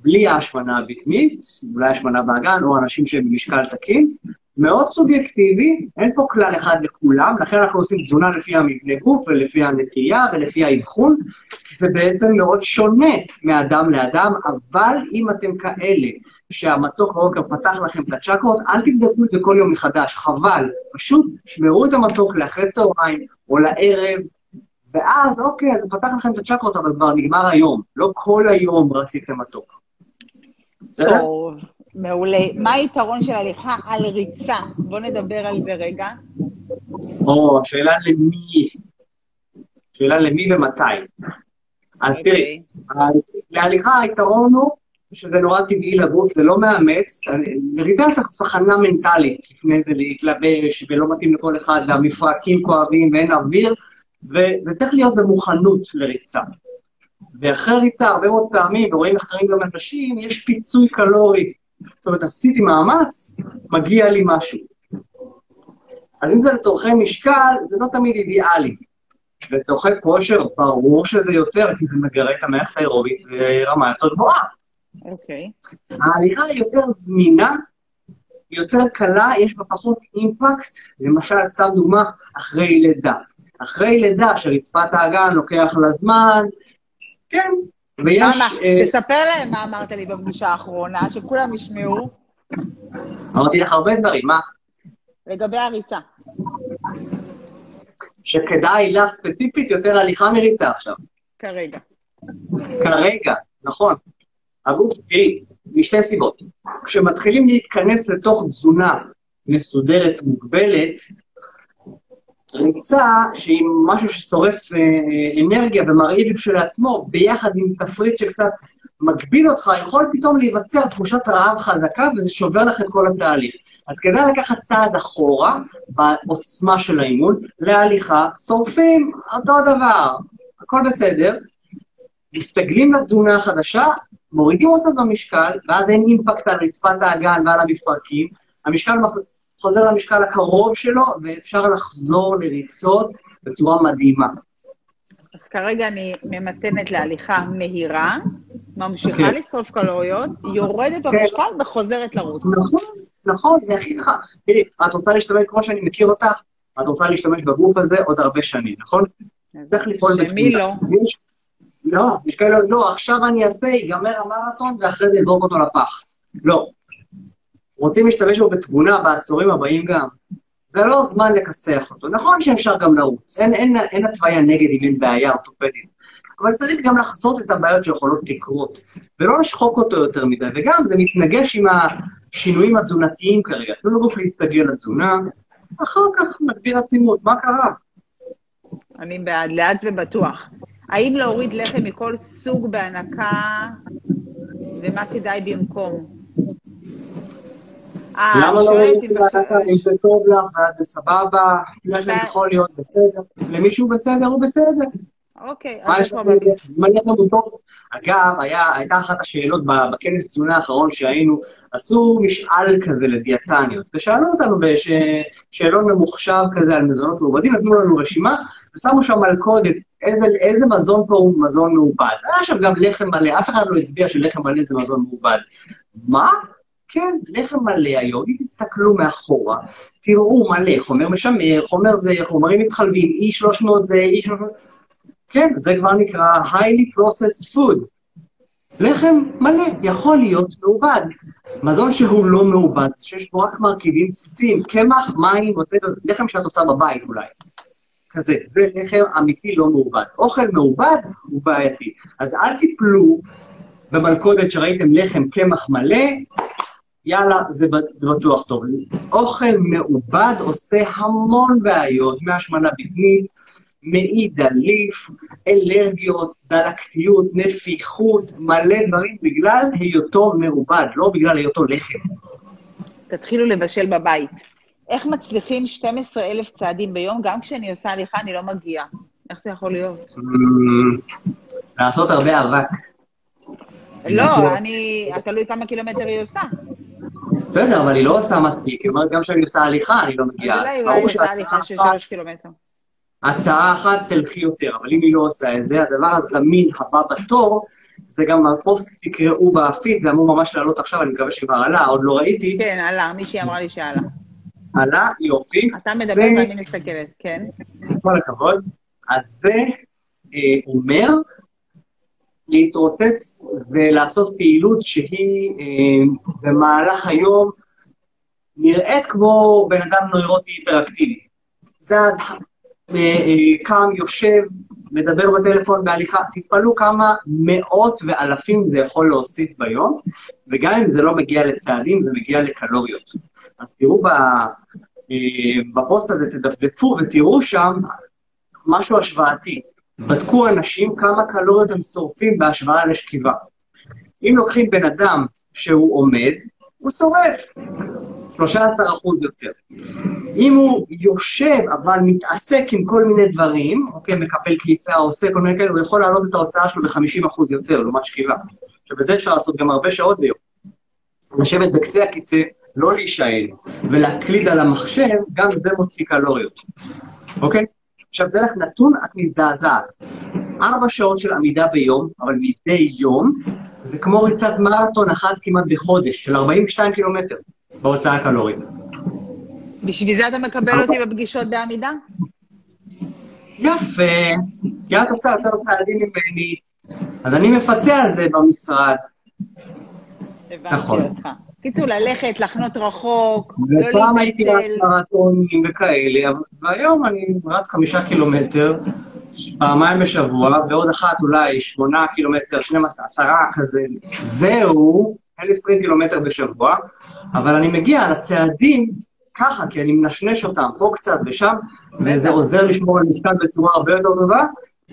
בלי ההשמנה הבטנית, אולי השמנה באגן, או אנשים שהם במשקל תקין, מאוד סובייקטיבי, אין פה כלל אחד לכולם, לכן אנחנו עושים תזונה לפי המבנה גוף ולפי הנטייה ולפי האבחון, כי זה בעצם מאוד שונה מאדם לאדם, אבל אם אתם כאלה שהמתוק באוקר פתח לכם את הצ'קרות, אל תבדקו את זה כל יום מחדש, חבל. פשוט שמרו את המתוק לאחרי צהריים או לערב, ואז אוקיי, זה פתח לכם את הצ'קרות, אבל כבר נגמר היום. לא כל היום רציתם מתוק. טוב, מעולה. מה היתרון של הליכה על ריצה? בוא נדבר על זה רגע. או, שאלה למי. שאלה למי ומתי. אז okay. תראי, אוקיי. להליכה היתרון הוא שזה נורא טבעי לגוף, זה לא מאמץ. ריצה צריך סכנה מנטלית, לפני זה להתלבש, ולא מתאים לכל אחד, והמפרקים כואבים ואין אוויר, ו- וצריך להיות במוכנות לריצה. ואחרי ריצה, הרבה מאוד פעמים, ורואים מחקרים גם אנשים, יש פיצוי קלורי. זאת אומרת, עשיתי מאמץ, מגיע לי משהו. אז אם זה לצורכי משקל, זה לא תמיד אידיאלי. לצורכי כושר, ברור שזה יותר, כי זה מגרה את המערכת האירובית ברמה יותר גבוהה. אוקיי. Okay. ההליכה היא יותר זמינה, יותר קלה, יש בה פחות אימפקט, למשל, סתם דוגמה, אחרי לידה. אחרי לידה, שרצפת האגן לוקח לה זמן, כן, ויש... מה, אה... תספר להם מה אמרת לי בפגישה האחרונה, שכולם ישמעו. אמרתי לך הרבה דברים, מה? לגבי הריצה. שכדאי לך ספציפית יותר הליכה מריצה עכשיו. כרגע. כרגע, נכון. הגוף, תראי, משתי סיבות. כשמתחילים להתכנס לתוך תזונה מסודרת, מוגבלת, ריצה שהיא משהו ששורף אה, אנרגיה ומרעיב כשלעצמו, ביחד עם תפריט שקצת מגביל אותך, יכול פתאום להיווצר תחושת רעב חזקה, וזה שובר לך את כל התהליך. אז כדאי לקחת צעד אחורה בעוצמה של האימון, להליכה, שורפים אותו דבר, הכל בסדר, מסתגלים לתזונה החדשה, מורידים קצת במשקל, ואז אין אימפקט על רצפת האגן ועל המפרקים, המשקל חוזר למשקל הקרוב שלו, ואפשר לחזור לריצות בצורה מדהימה. אז כרגע אני ממתנת להליכה מהירה, ממשיכה okay. כן. לשרוף קלוריות, יורדת okay. כן. במשקל וחוזרת לרוץ. נכון, נכון, זה הכי חכם. תראי, את רוצה להשתמש, כמו שאני מכיר אותך, את רוצה להשתמש בגוף הזה עוד הרבה שנים, נכון? צריך לפעול בתמונה. שמי לא? יש, לא, יש כאלה, לא, עכשיו אני אעשה, ייגמר המרתון ואחרי זה אזרוק אותו לפח. לא. רוצים להשתמש בו בתבונה בעשורים הבאים גם. זה לא זמן לכסח אותו. נכון שאפשר גם לרוץ, אין, אין, אין התוויה נגד אם אין בעיה אורתופדית, אבל צריך גם לחזות את הבעיות שיכולות לקרות, ולא לשחוק אותו יותר מדי, וגם זה מתנגש עם השינויים התזונתיים כרגע. תנו לגוף להסתגל לתזונה, אחר כך נגביר עצימות, מה קרה? אני בעד, לאט ובטוח. האם להוריד לחם מכל סוג בהנקה, ומה כדאי במקום? אה, למה לא ראיתי? אם זה טוב לך ואת בסבבה, יש להם יכול להיות בסדר. למישהו בסדר, הוא בסדר. אוקיי, אז איפה בבית? אגב, הייתה אחת השאלות בכנס תזונה האחרון שהיינו, עשו משאל כזה לדיאטניות, ושאלו אותנו בשאלון ממוחשב כזה על מזונות מעובדים, נתנו לנו רשימה, ושמו שם מלכודת, איזה, איזה מזון פה הוא מזון מעובד. היה שם גם לחם מלא, אף אחד לא הצביע שלחם מלא זה מזון מעובד. מה? כן, לחם מלא היום, אם תסתכלו מאחורה, תראו מלא, חומר משמר, חומר זה, חומרים מתחלבים, E300 זה, E300... כן, זה כבר נקרא highly processed food. לחם מלא יכול להיות מעובד. מזון שהוא לא מעובד, שיש בו רק מרכיבים בסיסיים, קמח, מים, לחם שאת עושה בבית אולי. כזה, זה לחם אמיתי לא מעובד. אוכל מעובד הוא בעייתי. אז אל תיפלו במלכודת שראיתם לחם קמח מלא, יאללה, זה, בטוח טוב. אוכל מעובד עושה המון בעיות, מהשמנה בטנית, מעי דליף, אלרגיות, דלקתיות, נפיחות, מלא דברים בגלל היותו מעובד, לא בגלל היותו לחם. תתחילו לבשל בבית. איך מצליחים 12,000 צעדים ביום? גם כשאני עושה הליכה אני לא מגיעה. איך זה יכול להיות? לעשות הרבה אבק. לא, אני... תלוי כמה קילומטר היא עושה. בסדר, אבל היא לא עושה מספיק, היא אומרת, גם כשאני עושה הליכה, אני לא מגיעה. אז אולי אולי עושה הליכה של שלוש קילומטר. הצעה אחת תלכי יותר, אבל אם היא לא עושה את זה, הדבר הזמין הבא בתור, זה גם הפוסט תקראו בפיד, זה אמור ממש לעלות עכשיו, אני מקווה שכבר עלה, עוד לא ראיתי. כן, עלה, מישהי אמרה לי שעלה. עלה, יופי, אתה מדבר ואני מסתכלת, כן? כל הכבוד. אז זה אה, אומר להתרוצץ ולעשות פעילות שהיא אה, במהלך היום נראית כמו בן אדם נוירוטי היפראקטיבי. זז, אה, אה, קם, יושב, מדבר בטלפון בהליכה, תתפלאו כמה מאות ואלפים זה יכול להוסיף ביום, וגם אם זה לא מגיע לצעדים, זה מגיע לקלוריות. אז תראו ב, אה, בפוסט הזה, תדפדפו ותראו שם משהו השוואתי. בדקו אנשים כמה קלוריות הם שורפים בהשוואה לשכיבה. אם לוקחים בן אדם שהוא עומד, הוא שורף 13% יותר. אם הוא יושב אבל מתעסק עם כל מיני דברים, אוקיי, מקפל כניסה, עושה כל מיני כאלה, הוא יכול להעלות את ההוצאה שלו ב-50% יותר לעומת שכיבה. עכשיו, בזה אפשר לעשות גם הרבה שעות ביום. לשבת בקצה הכיסא, לא להישען, ולהקליד על המחשב, גם זה מוציא קלוריות, אוקיי? עכשיו, דרך נתון, את מזדעזעת. ארבע שעות של עמידה ביום, אבל מדי יום, זה כמו ריצת מרתון אחת כמעט בחודש, של 42 קילומטר, בהוצאה הקלורית. בשביל זה אתה מקבל אותי בפגישות בעמידה? יפה, כי את עושה יותר צעדים ממני, אז אני מפצה על זה במשרד. נכון. הבנתי אותך. קיצור, ללכת, לחנות רחוק, לא ופעם הייתי רץ להתנצל. מרתונים וכאלה, והיום אני רץ חמישה קילומטר, פעמיים בשבוע, ועוד אחת אולי שמונה קילומטר, 12, עשרה כזה. זהו, אין לי 20 קילומטר בשבוע, אבל אני מגיע לצעדים ככה, כי אני מנשנש אותם פה קצת ושם, וזה עוזר לשמור על משקל בצורה הרבה יותר טובה,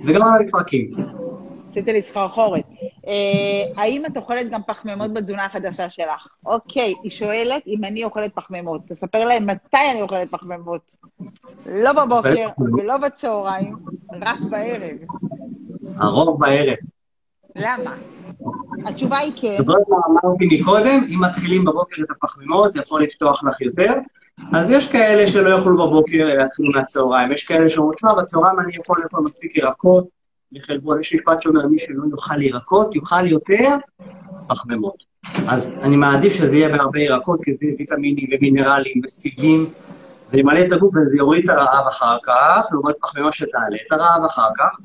וגם על המפרקים. עשית לי סחרחורת. אה, האם את אוכלת גם פחמימות בתזונה החדשה שלך? אוקיי, היא שואלת אם אני אוכלת פחמימות. תספר להם מתי אני אוכלת פחמימות. לא בבוקר ולא בצהריים, רק בערב. הרוב בערב. למה? התשובה היא כן. זוכרת מה אמרתי מקודם? אם מתחילים בבוקר את הפחמימות, זה יכול לפתוח לך יותר. אז יש כאלה שלא יאכלו בבוקר, אלא יתחילו מהצהריים. יש כאלה שאומרים, תשמע, בצהריים אני יכול לאכול מספיק ירקות, לחלבון. יש משפט שאומר, מי שלא יאכל ירקות, יאכל יותר פחמימות. אז אני מעדיף שזה יהיה בהרבה ירקות, כי זה ויטמינים ומינרלים וסיגים. זה ימלא את הגוף וזה יוריד את הרעב אחר כך, לעומת פחמימה שתעלה את הרעב אחר כך.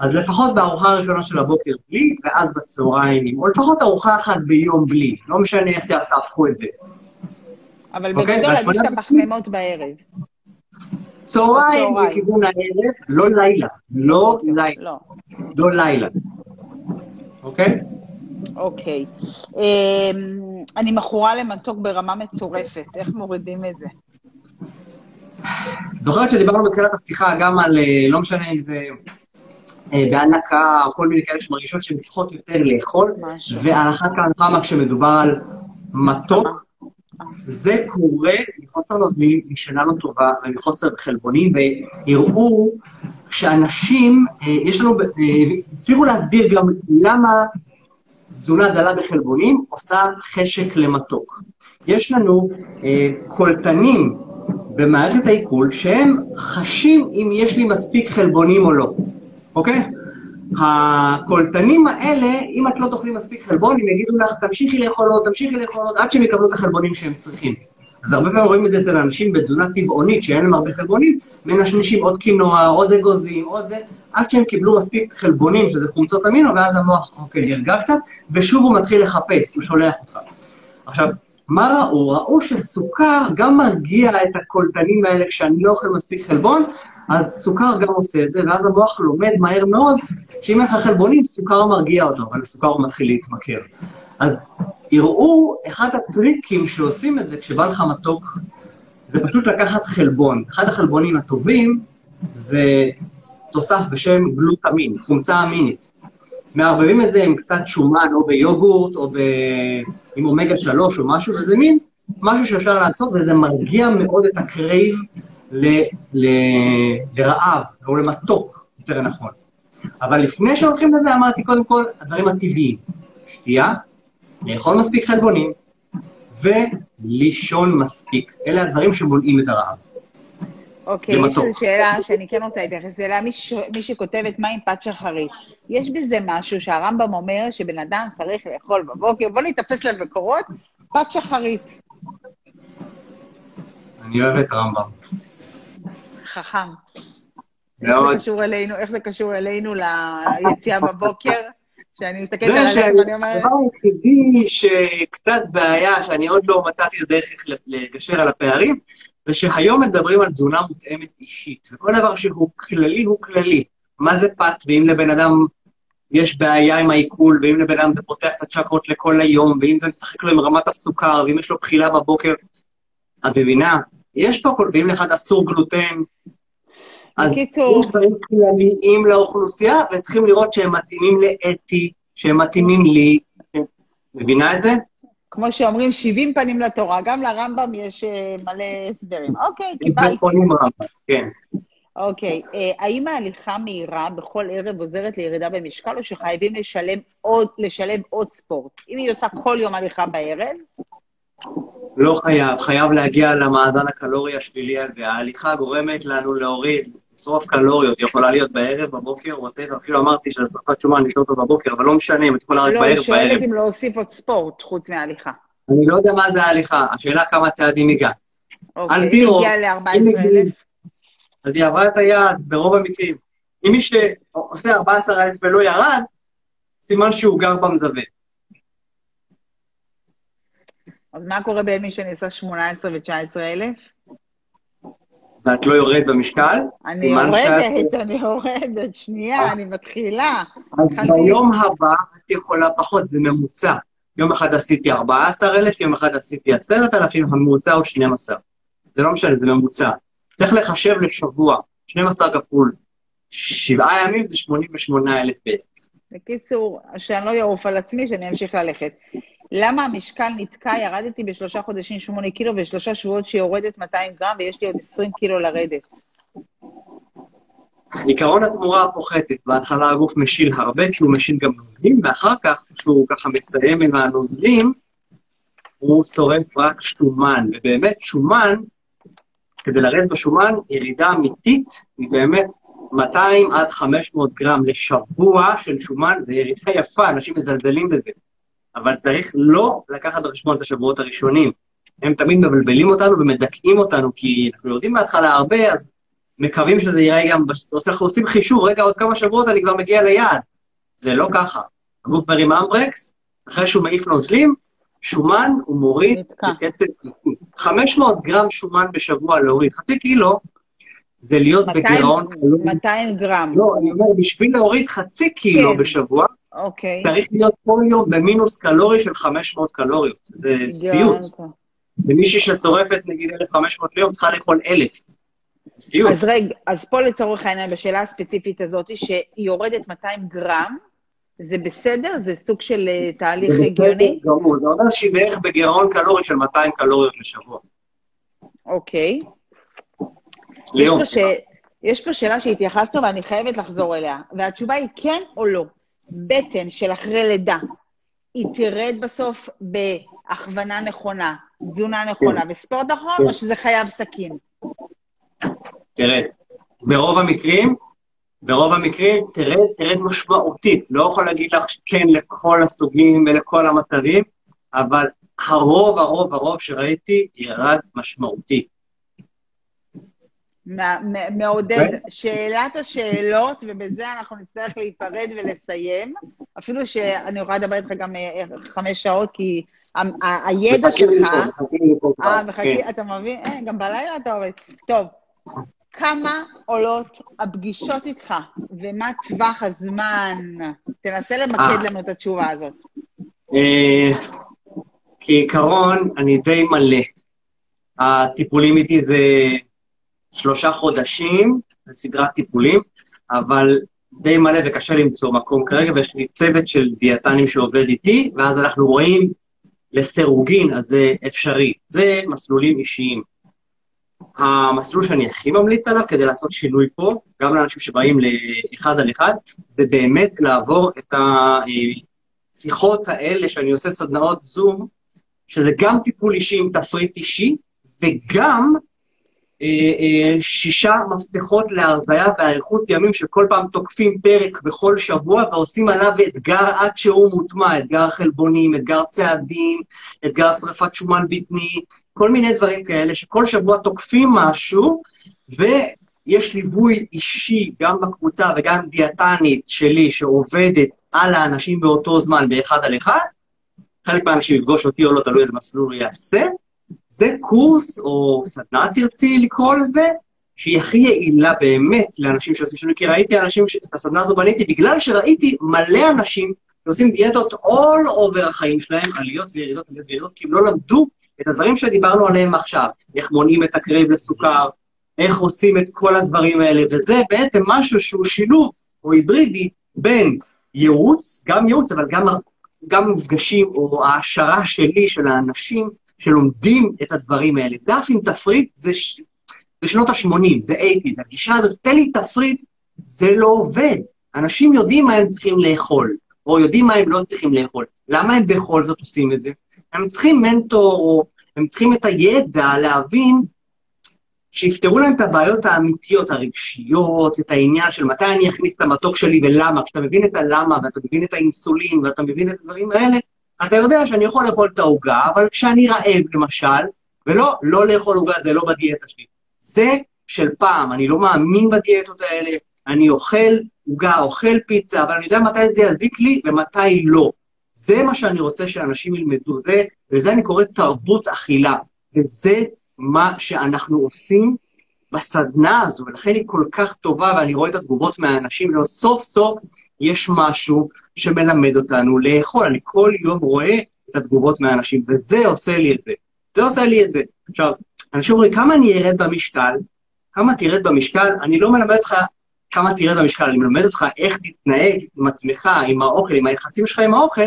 אז לפחות בארוחה הראשונה של הבוקר בלי, ואז בצהריים, או לפחות ארוחה אחת ביום בלי. לא משנה איך תהפכו את זה. אבל אוקיי, בגדול עדיף והשמנת- את הפחמימות בערב. צהריים. לכיוון הערב, לא לילה. לא לילה. לא. לא לילה. אוקיי? אוקיי. אמ, אני מכורה למתוק ברמה מטורפת. איך מורידים את זה? זוכרת שדיברנו בתחילת השיחה גם על, אה, לא משנה אם זה אה, בהנקה, או כל מיני כאלה שמרגישות שהן צריכות יותר לאכול. ועל אחת כמה כשמדובר על מתוק, זה קורה מחוסר נוזלים, משינה לא טובה ומחוסר בחלבונים, והראו שאנשים, אה, יש לנו, אה, הצליחו להסביר גם למה תזונה דלה בחלבונים עושה חשק למתוק. יש לנו אה, קולטנים במערכת העיכול שהם חשים אם יש לי מספיק חלבונים או לא, אוקיי? הקולטנים האלה, אם את לא תאכלי מספיק חלבון, הם יגידו לך, תמשיכי לאכול עוד, תמשיכי לאכול עוד, עד שהם יקבלו את החלבונים שהם צריכים. אז הרבה פעמים רואים את זה אצל אנשים בתזונה טבעונית, שאין להם הרבה חלבונים, מנשנשים עוד קינוע, עוד אגוזים, עוד זה, עד שהם קיבלו מספיק חלבונים, שזה חומצות אמינו, ואז המוח, אוקיי, נרגע קצת, ושוב הוא מתחיל לחפש, הוא שולח אותך. עכשיו, מה ראו? ראו שסוכר גם מרגיע את הקולטנים האלה כשאני לא אוכל מספיק חלבון, אז סוכר גם עושה את זה, ואז המוח לומד מהר מאוד שאם אין לך חלבונים, סוכר מרגיע אותו, אבל הסוכר מתחיל להתמכר. אז הראו, אחד הטריקים שעושים את זה כשבא לך מתוק, זה פשוט לקחת חלבון. אחד החלבונים הטובים זה תוסף בשם גלוטמין, חומצה אמינית. מערבבים את זה עם קצת שומן, או ביוגורט, או ב... עם אומגה 3 או משהו, וזה מין משהו שאפשר לעשות, וזה מרגיע מאוד את ה crave. לרעב, או למתוק, יותר נכון. אבל לפני שהולכים לזה, אמרתי קודם כל, הדברים הטבעיים. שתייה, לאכול מספיק חלבונים, ולישון מספיק. אלה הדברים שמונעים את הרעב. אוקיי, יש במתוק. איזו שאלה שאני כן רוצה להתייחס אליה, מי, שכותבת מה עם פת שחרית. יש בזה משהו שהרמב"ם אומר שבן אדם צריך לאכול בבוקר, בוא ניתפס למקורות, פת שחרית. אני אוהב את הרמב"ם. חכם. איך. זה קשור אלינו, איך זה קשור אלינו ליציאה בבוקר? שאני מסתכלת על זה הלב ואני אומרת, שהדבר היחידי שקצת בעיה, שאני עוד לא מצאתי דרך איך לגשר על הפערים, זה שהיום מדברים על תזונה מותאמת אישית, וכל דבר שהוא כללי הוא כללי. מה זה פת, ואם לבן אדם יש בעיה עם העיכול, ואם לבן אדם זה פותח את הצ'קרות לכל היום, ואם זה משחק לו עם רמת הסוכר, ואם יש לו בחילה בבוקר, את מבינה? יש פה. ואם לאחד אסור גלוטן, אז בקיצור, יש דברים כלליים לאוכלוסייה, וצריכים לראות שהם מתאימים לאתי, שהם מתאימים לי. מבינה את זה? כמו שאומרים, 70 פנים לתורה, גם לרמב"ם יש אה, מלא הסברים. אוקיי, יש קיבלתי. בית רמב"ם, כן. אוקיי, אה, האם ההליכה מהירה בכל ערב עוזרת לירידה במשקל, או שחייבים לשלם עוד, לשלם עוד ספורט? אם היא עושה כל יום הליכה בערב, לא חייב, חייב להגיע למאזן הקלורי השלילי הזה. ההליכה גורמת לנו להוריד, לשרוף קלוריות, יכולה להיות בערב, בבוקר, ווטאבר, אפילו אמרתי שזה שרפת שומן לקנות אותו בבוקר, אבל לא משנה, אם את יכולה רק לא, בערב, היא שואלת בערב. אם להוסיף עוד ספורט חוץ מההליכה. אני לא יודע מה זה ההליכה, השאלה כמה צעדים הגעת. אוקיי, על פי אם רוב, הגיע אם ל-14,000, מגיעים- אז היא עברה את היעד ברוב המקרים. אם מי שעושה 14,000 ולא ירד, סימן שהוא גר במזווה. אז מה קורה בימי שאני עושה 18 ו-19,000? ואת לא יורדת במשקל, אני שאת... יורדת, אני יורדת, שנייה, אני מתחילה. אז התחלתי- ביום הבא את יכולה פחות, זה ממוצע. יום אחד עשיתי 14,000, יום אחד עשיתי 10,000, הממוצע הוא 12. זה לא משנה, זה ממוצע. צריך לחשב לשבוע, 12 כפול שבעה ימים זה 88,000 בערך. בקיצור, שאני לא אעוף על עצמי, שאני אמשיך ללכת. למה המשקל נתקע? ירדתי בשלושה חודשים 8 קילו, ושלושה שבועות שיורדת 200 גרם, ויש לי עוד 20 קילו לרדת. עיקרון התמורה הפוחתת, בהתחלה הגוף משיל הרבה, כשהוא משיל גם נוזלים, ואחר כך, כשהוא ככה מסיים עם הנוזלים, הוא שורף רק שומן. ובאמת, שומן, כדי לרדת בשומן, ירידה אמיתית היא באמת 200 עד 500 גרם לשבוע של שומן, זו ירידה יפה, אנשים מזלזלים בזה. אבל צריך לא לקחת בחשבון את השבועות הראשונים. הם תמיד מבלבלים אותנו ומדכאים אותנו, כי אנחנו יודעים בהתחלה הרבה, אז מקווים שזה ייראה גם, אנחנו עושים חישוב, רגע, עוד כמה שבועות אני כבר מגיע ליעד. זה לא ככה. הגוף מרים אמברקס, אחרי שהוא מעיף נוזלים, שומן הוא מוריד. בקצב איטי. 500 גרם שומן בשבוע להוריד. חצי קילו זה להיות 200 בגירעון קלורי. 200 גרם. לא, אני אומר, בשביל להוריד חצי קילו כן. בשבוע, אוקיי. צריך להיות כל יום במינוס קלורי של 500 קלוריות. זה סיוט. ומישהי ששורפת נגיד 1,500 ליום צריכה לאכול 1,000. סיוט. אז רגע, אז פה לצורך העניין, בשאלה הספציפית הזאת, שהיא יורדת 200 גרם, זה בסדר? זה סוג של אה, תהליך הגיוני? זה אומר שהיא בערך בגירעון קלורי של 200 קלוריות לשבוע. אוקיי. יש פה, ש... יש פה שאלה שהתייחסנו ואני חייבת לחזור אליה, והתשובה היא כן או לא. בטן של אחרי לידה, היא תרד בסוף בהכוונה נכונה, תזונה נכונה וספורט נכון, כן. או שזה חייב סכין? תרד. ברוב המקרים, ברוב המקרים תרד, תרד משמעותית. לא יכול להגיד לך כן לכל הסוגים ולכל המצבים, אבל הרוב, הרוב, הרוב שראיתי ירד משמעותי. מעודד. שאלת השאלות, ובזה אנחנו נצטרך להיפרד ולסיים, אפילו שאני יכולה לדבר איתך גם אה, חמש שעות, כי הידע שלך... פה, מחכים. אה, כן. מחכים, אתה מבין? אה, גם בלילה אתה עובד. טוב, כמה עולות הפגישות איתך, ומה טווח הזמן? תנסה למקד אה. לנו את התשובה הזאת. אה, כעיקרון, אני די מלא. הטיפולים איתי זה שלושה חודשים, זה סדרת טיפולים, אבל די מלא וקשה למצוא מקום כרגע, ויש לי צוות של דיאטנים שעובד איתי, ואז אנחנו רואים לסירוגין, אז זה אפשרי. זה מסלולים אישיים. המסלול שאני הכי ממליץ עליו כדי לעשות שינוי פה, גם לאנשים שבאים לאחד על אחד, זה באמת לעבור את השיחות האלה שאני עושה סדנאות זום, שזה גם טיפול אישי עם תפריט אישי, וגם שישה מפתחות להרזייה ואריכות ימים שכל פעם תוקפים פרק בכל שבוע ועושים עליו אתגר עד שהוא מוטמע, אתגר חלבונים, אתגר צעדים, אתגר שרפת שומן בטני, כל מיני דברים כאלה שכל שבוע תוקפים משהו, ויש ליווי אישי גם בקבוצה וגם דיאטנית שלי שעובדת על האנשים באותו זמן באחד על אחד. חלק מהאנשים יפגוש אותי או לא, תלוי איזה מסלול יעשה. זה קורס או סדנה תרצי לקרוא לזה, שהיא הכי יעילה באמת לאנשים שעושים שינוי, כי ראיתי אנשים, את הסדנה הזו בניתי בגלל שראיתי מלא אנשים שעושים דיאטות all over החיים שלהם, עליות וירידות, עליות וירידות, כי הם לא למדו את הדברים שדיברנו עליהם עכשיו, איך מונעים את הקרב לסוכר, איך עושים את כל הדברים האלה, וזה בעצם משהו שהוא שילוב או היברידי בין ייעוץ, גם ייעוץ, אבל גם, גם מפגשים או העשרה שלי של האנשים שלומדים את הדברים האלה. דף עם תפריט זה, ש... זה שנות ה-80, זה 80, הגישה הזאת, תן לי תפריט, זה לא עובד. אנשים יודעים מה הם צריכים לאכול, או יודעים מה הם לא צריכים לאכול. למה הם בכל זאת עושים את זה? הם צריכים מנטור, או הם צריכים את הידע להבין שיפתרו להם את הבעיות האמיתיות, הרגשיות, את העניין של מתי אני אכניס את המתוק שלי ולמה. כשאתה מבין את הלמה, ואתה מבין את האינסולין, ואתה מבין את הדברים האלה, אתה יודע שאני יכול לאכול את העוגה, אבל כשאני רעב, למשל, ולא, לא לאכול עוגה, זה לא בדיאטה שלי. זה של פעם, אני לא מאמין בדיאטות האלה, אני אוכל עוגה, אוכל פיצה, אבל אני יודע מתי זה יזיק לי ומתי לא. זה מה שאני רוצה שאנשים ילמדו, זה, וזה אני קורא תרבות אכילה. וזה מה שאנחנו עושים בסדנה הזו, ולכן היא כל כך טובה, ואני רואה את התגובות מהאנשים, וסוף סוף יש משהו שמלמד אותנו לאכול. אני כל יום רואה את התגובות מהאנשים, וזה עושה לי את זה. זה עושה לי את זה. עכשיו, אנשים אומרים, כמה אני ארד במשקל? כמה תרד במשקל? אני לא מלמד אותך כמה תרד במשקל, אני מלמד אותך איך תתנהג עם עצמך, עם האוכל, עם היחסים שלך עם האוכל,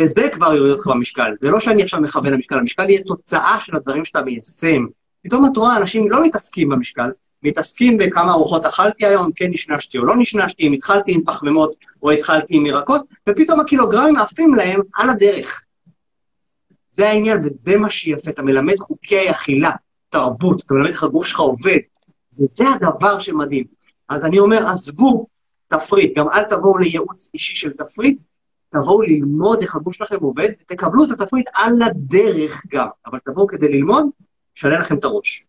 וזה כבר יוריד אותך במשקל. זה לא שאני עכשיו מכוון למשקל, המשקל יהיה תוצאה של הדברים שאתה מיישם. פתאום את רואה, אנשים לא מתעסקים במשקל, מתעסקים בכמה ארוחות אכלתי היום, כן נשנשתי או לא נשנשתי, אם התחלתי עם פחמימות או התחלתי עם ירקות, ופתאום הקילוגרמים עפים להם על הדרך. זה העניין, וזה מה שיפה, אתה מלמד חוקי אכילה, תרבות, אתה מלמד איך הגוף שלך עובד, וזה הדבר שמדהים. אז אני אומר, עזבו תפריט, גם אל תבואו לייעוץ אישי של תפריט, תבואו ללמוד איך הגוף שלכם עובד, ותקבלו את התפריט על הדרך גם, אבל תבואו כדי ללמוד, שנה לכם את הראש.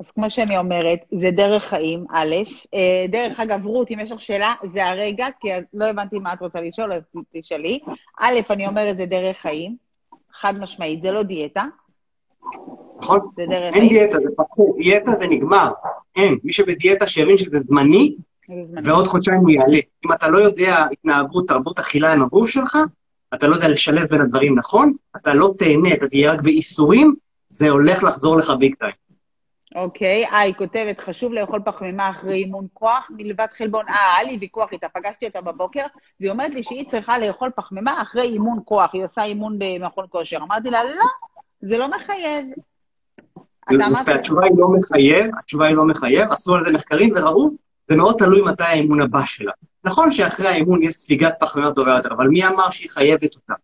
אז כמו שאני אומרת, זה דרך חיים, א', אה, דרך אגב, רות, אם יש לך שאלה, זה הרגע, כי לא הבנתי מה את רוצה לשאול, אז תשאלי. א', אני אומרת, זה דרך חיים, חד משמעית, זה לא דיאטה. נכון? זה דרך אין חיים. דיאטה, זה פסוק, דיאטה זה נגמר. אין, מי שבדיאטה שיבין שזה זמני, ועוד חודשיים הוא יעלה. אם אתה לא יודע התנהגות, תרבות אכילה עם הגוף שלך, אתה לא יודע לשלב בין הדברים נכון, אתה לא תהנה, אתה תהיה רק באיסורים, זה הולך לחזור לך ביג טיים. אוקיי, אה, היא כותבת, חשוב לאכול פחמימה אחרי אימון כוח מלבד חלבון. אה, היה לי ויכוח איתה, פגשתי אותה בבוקר, והיא אומרת לי שהיא צריכה לאכול פחמימה אחרי אימון כוח, היא עושה אימון במכון כושר. אמרתי לה, לא, זה לא מחייב. התשובה היא לא מחייב, התשובה היא לא מחייב, עשו על זה מחקרים וראו, זה מאוד תלוי מתי האימון הבא שלה. נכון שאחרי האימון יש ספיגת פחמימות טובה יותר, אבל מי אמר שהיא חייבת אותה?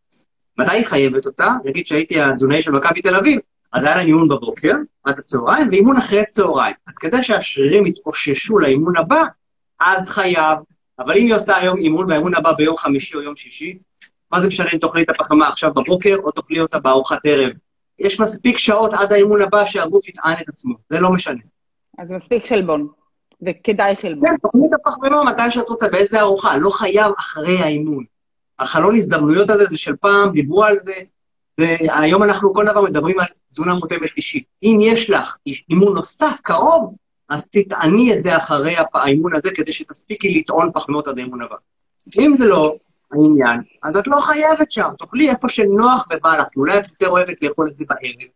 מתי היא חייבת אותה? נגיד שהייתי התזונאי של מכבי תל אביב, אז היה להם אימון בבוקר, עד הצהריים, ואימון אחרי הצהריים. אז כדי שהשרירים יתאוששו לאימון הבא, אז חייב. אבל אם היא עושה היום אימון והאימון הבא ביום חמישי או יום שישי, מה זה משנה אם תאכלי את הפחמה עכשיו בבוקר או תאכלי אותה בארוחת ערב? יש מספיק שעות עד האימון הבא שהגוף יטען את עצמו, זה לא משנה. אז מספיק חלבון, וכדאי חלבון. כן, תאכלי את הפחמימה מתי שאת רוצה, באיזה ארוחה, לא חייב אחרי האימון. החלון הזדמנויות הזה זה של פעם, דיברו על זה, והיום אנחנו כל דבר מדברים על תזונה מותאמת אישית. אם יש לך אימון נוסף קרוב, אז תטעני את זה אחרי האימון הזה, כדי שתספיקי לטעון פחמימות עד האימון הבא. אם זה לא העניין, אז את לא חייבת שם, תאכלי איפה שנוח ובא לך, אולי את יותר אוהבת לאכול את זה בערב.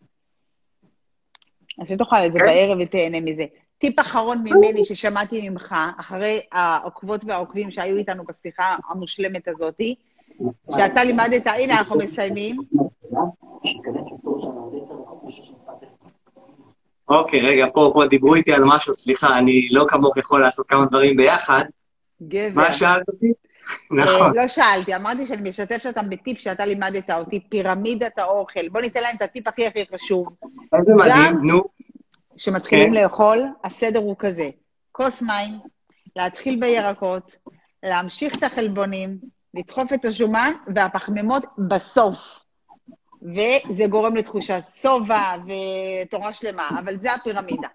אז שתאכל את זה כן? בערב ותהנה מזה. טיפ אחרון ממני ששמעתי ממך, אחרי העוקבות והעוקבים שהיו איתנו בשיחה המושלמת הזאתי, שאתה לימדת, הנה אנחנו מסיימים. אוקיי, רגע, פה, דיברו איתי על משהו, סליחה, אני לא כמוך יכול לעשות כמה דברים ביחד. גבר. מה שאלת אותי? נכון. לא שאלתי, אמרתי שאני משתפת אותם בטיפ שאתה לימדת אותי, פירמידת האוכל. בוא ניתן להם את הטיפ הכי הכי חשוב. איזה מדהים, נו. כשמתחילים כן. לאכול, הסדר הוא כזה, כוס מים, להתחיל בירקות, להמשיך את החלבונים, לדחוף את השומן, והפחמימות בסוף. וזה גורם לתחושת שובע ותורה שלמה, אבל זה הפירמידה.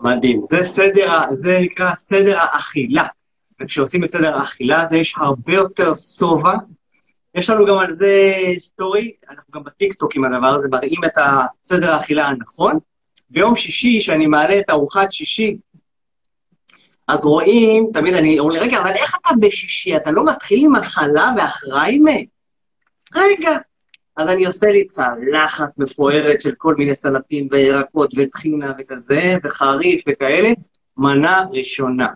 מדהים. זה סדר, זה נקרא סדר האכילה. וכשעושים את סדר האכילה הזה יש הרבה יותר שובע. יש לנו גם על זה סטורי, אנחנו גם בטיקטוק עם הדבר הזה, מראים את הסדר האכילה הנכון. ביום שישי, שאני מעלה את ארוחת שישי, אז רואים, תמיד אני אומר לי, רגע, אבל איך אתה בשישי? אתה לא מתחיל עם החלה ואחריימה? רגע. אז אני עושה לי צלחת מפוארת של כל מיני סלטים וירקות וטחינה וכזה, וחריף וכאלה, מנה ראשונה.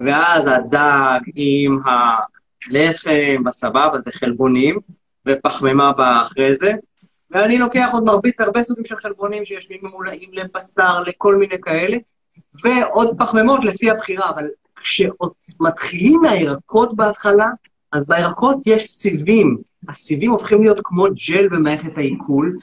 ואז הדג עם הלחם, בסבבה, זה חלבונים, ופחמימה אחרי זה. ואני לוקח עוד מרבית הרבה סוגים של חלבונים שיושבים ממולאים לבשר, לכל מיני כאלה, ועוד פחמימות לפי הבחירה, אבל כשמתחילים מהירקות בהתחלה, אז בירקות יש סיבים. הסיבים הופכים להיות כמו ג'ל במערכת העיכול,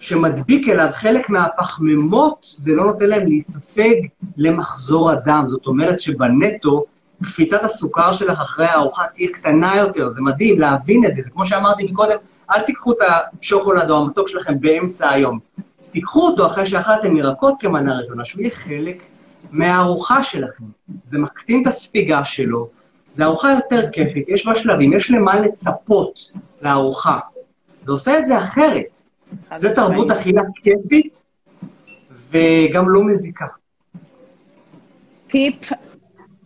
שמדביק אליו חלק מהפחמימות ולא נותן להם להיספג למחזור הדם. זאת אומרת שבנטו, קפיצת הסוכר שלך אחרי הארוחה תהיה קטנה יותר, זה מדהים להבין את זה. זה כמו שאמרתי מקודם, אל תיקחו את השוקולד או המתוק שלכם באמצע היום. תיקחו אותו אחרי שאכלתם ירקות כמנה ראשונה, שהוא יהיה חלק מהארוחה שלכם. זה מקטין את הספיגה שלו, זו ארוחה יותר כיפית, יש בה שלבים, יש למה לצפות לארוחה. זה עושה את זה אחרת. זה תרבות אכילה כיפית וגם לא מזיקה. טיפ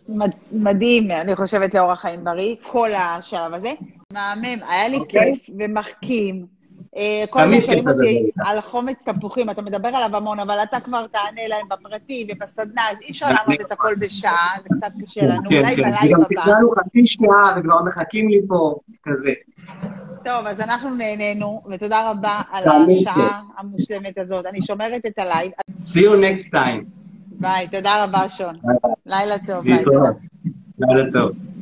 מד- מדהים, אני חושבת, לאורח חיים בריא, כל השלב הזה. מהמם, היה לי אוקיי. כיף ומחכים. אה, כל תמיד שואלים אותי. על חומץ תפוחים, אתה מדבר עליו המון, אבל אתה כבר תענה להם בפרטי ובסדנה, אז אי אפשר לענות את הכל בשעה, זה קצת קשה לנו, כן, אולי כן, בלייב הבא. תכננו חצי שעה וכבר מחכים לי פה, כזה. טוב, אז אנחנו נהנינו, ותודה רבה על השעה המושלמת הזאת. אני שומרת את הלייב. See you next time. ביי, תודה רבה, שון. לילה טוב, ביי, תודה. לילה טוב.